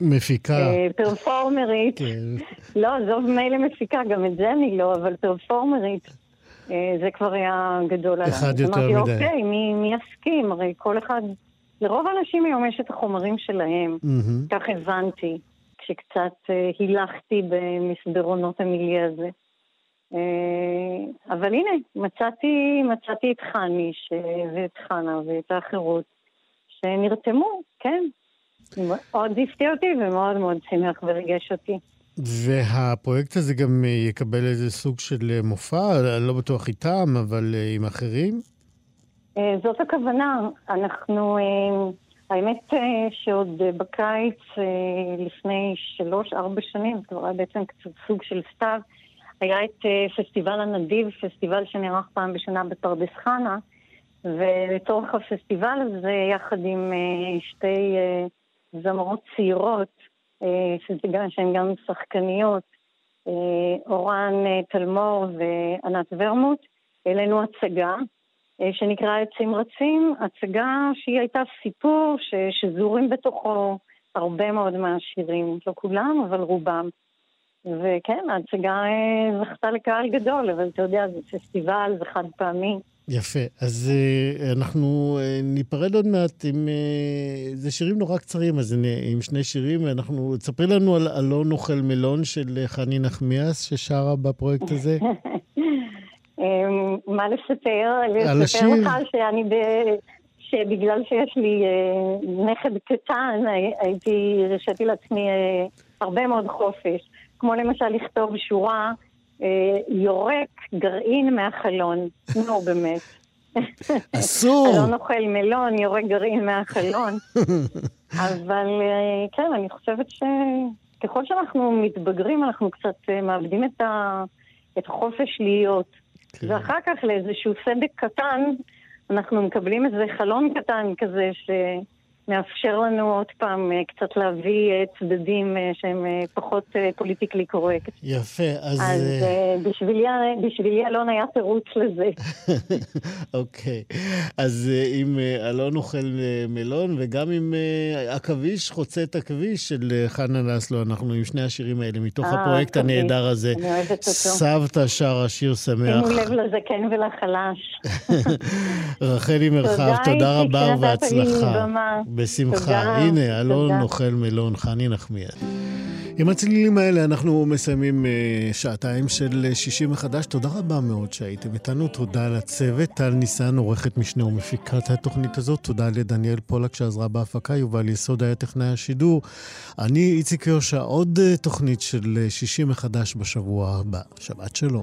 מפיקה. לפרפורמרית, כן. לא, עזוב מילא מפיקה, גם את זה אני לא, אבל פרפורמרית, אה, זה כבר היה גדול עליי. אחד יותר אמרתי, מדי. אוקיי, מי, מי יסכים? הרי כל אחד, לרוב האנשים היום יש את החומרים שלהם. מהמם. כך הבנתי, כשקצת אה, הילכתי במסדרונות המיליה הזה. אה, אבל הנה, מצאתי, מצאתי את חני ש... ואת חנה ואת האחרות שנרתמו, כן. מאוד הפתיע אותי ומאוד מאוד שימח וריגש אותי. והפרויקט הזה גם אה, יקבל איזה סוג של אה, מופע, לא בטוח איתם, אבל עם אחרים? זאת הכוונה. אנחנו, האמת שעוד בקיץ, לפני שלוש-ארבע שנים, זה כבר היה בעצם קצת סוג של סתיו, היה את אה, פסטיבל הנדיב, פסטיבל שנערך פעם בשנה בפרדס חנה, ולצורך הפסטיבל הזה, יחד עם אה, שתי אה, זמרות צעירות, שהן גם שחקניות, אורן תלמור וענת ורמוט, העלינו הצגה שנקרא עצים רצים, הצגה שהיא הייתה סיפור ש, שזורים בתוכו הרבה מאוד מהשירים, לא כולם, אבל רובם. וכן, ההצגה אה, זכתה לקהל גדול, אבל אתה יודע, זה פסטיבל, זה חד פעמי. יפה. אז uh, אנחנו uh, ניפרד עוד מעט עם... Uh, זה שירים נורא קצרים, אז הנה, עם שני שירים. אנחנו... תספרי לנו על אלון אוכל מלון של חני נחמיאס, ששרה בפרויקט הזה. אמ, מה לספר? על לספר השיר. לך שאני ב... שבגלל שיש לי אה, נכד קטן, הי- הייתי, הרשיתי לעצמי אה, הרבה מאוד חופש. כמו למשל לכתוב שורה, אה, יורק גרעין מהחלון. נו, באמת. אסור. אלון אוכל מלון, יורק גרעין מהחלון. אבל אה, כן, אני חושבת שככל שאנחנו מתבגרים, אנחנו קצת אה, מאבדים את, ה... את החופש להיות. כן. ואחר כך לאיזשהו סדק קטן, אנחנו מקבלים איזה חלון קטן כזה שמאפשר לנו עוד פעם אה, קצת להביא אה, צדדים אה, שהם פחות פוליטיקלי קורקט. יפה, אז... אז בשבילי, בשבילי אלון היה תירוץ לזה. אוקיי. אז אה, אלון אוכל מלון, וגם אה, עכביש חוצה את הכביש של חנה לסלו, אנחנו עם שני השירים האלה, מתוך אה, הפרויקט עכביש. הנהדר הזה. אני אוהבת אותו. סבתא שרה שיר שמח. שימו לב לזקן ולחלש. רחלי מרחב, תודה, רבה. במה. בשמחה. תודה, הנה, אלון תודה. אוכל מלון, חני נחמיאס. עם הצלילים האלה אנחנו מסיימים אה, שעתיים של אה, שישי מחדש. תודה רבה מאוד שהייתם איתנו. תודה לצוות, טל ניסן, עורכת משנה ומפיקת התוכנית הזאת. תודה לדניאל פולק שעזרה בהפקה, יובל יסוד היה טכנאי השידור. אני איציק יושע, עוד אה, תוכנית של שישי מחדש בשבוע הבא. שבת שלום.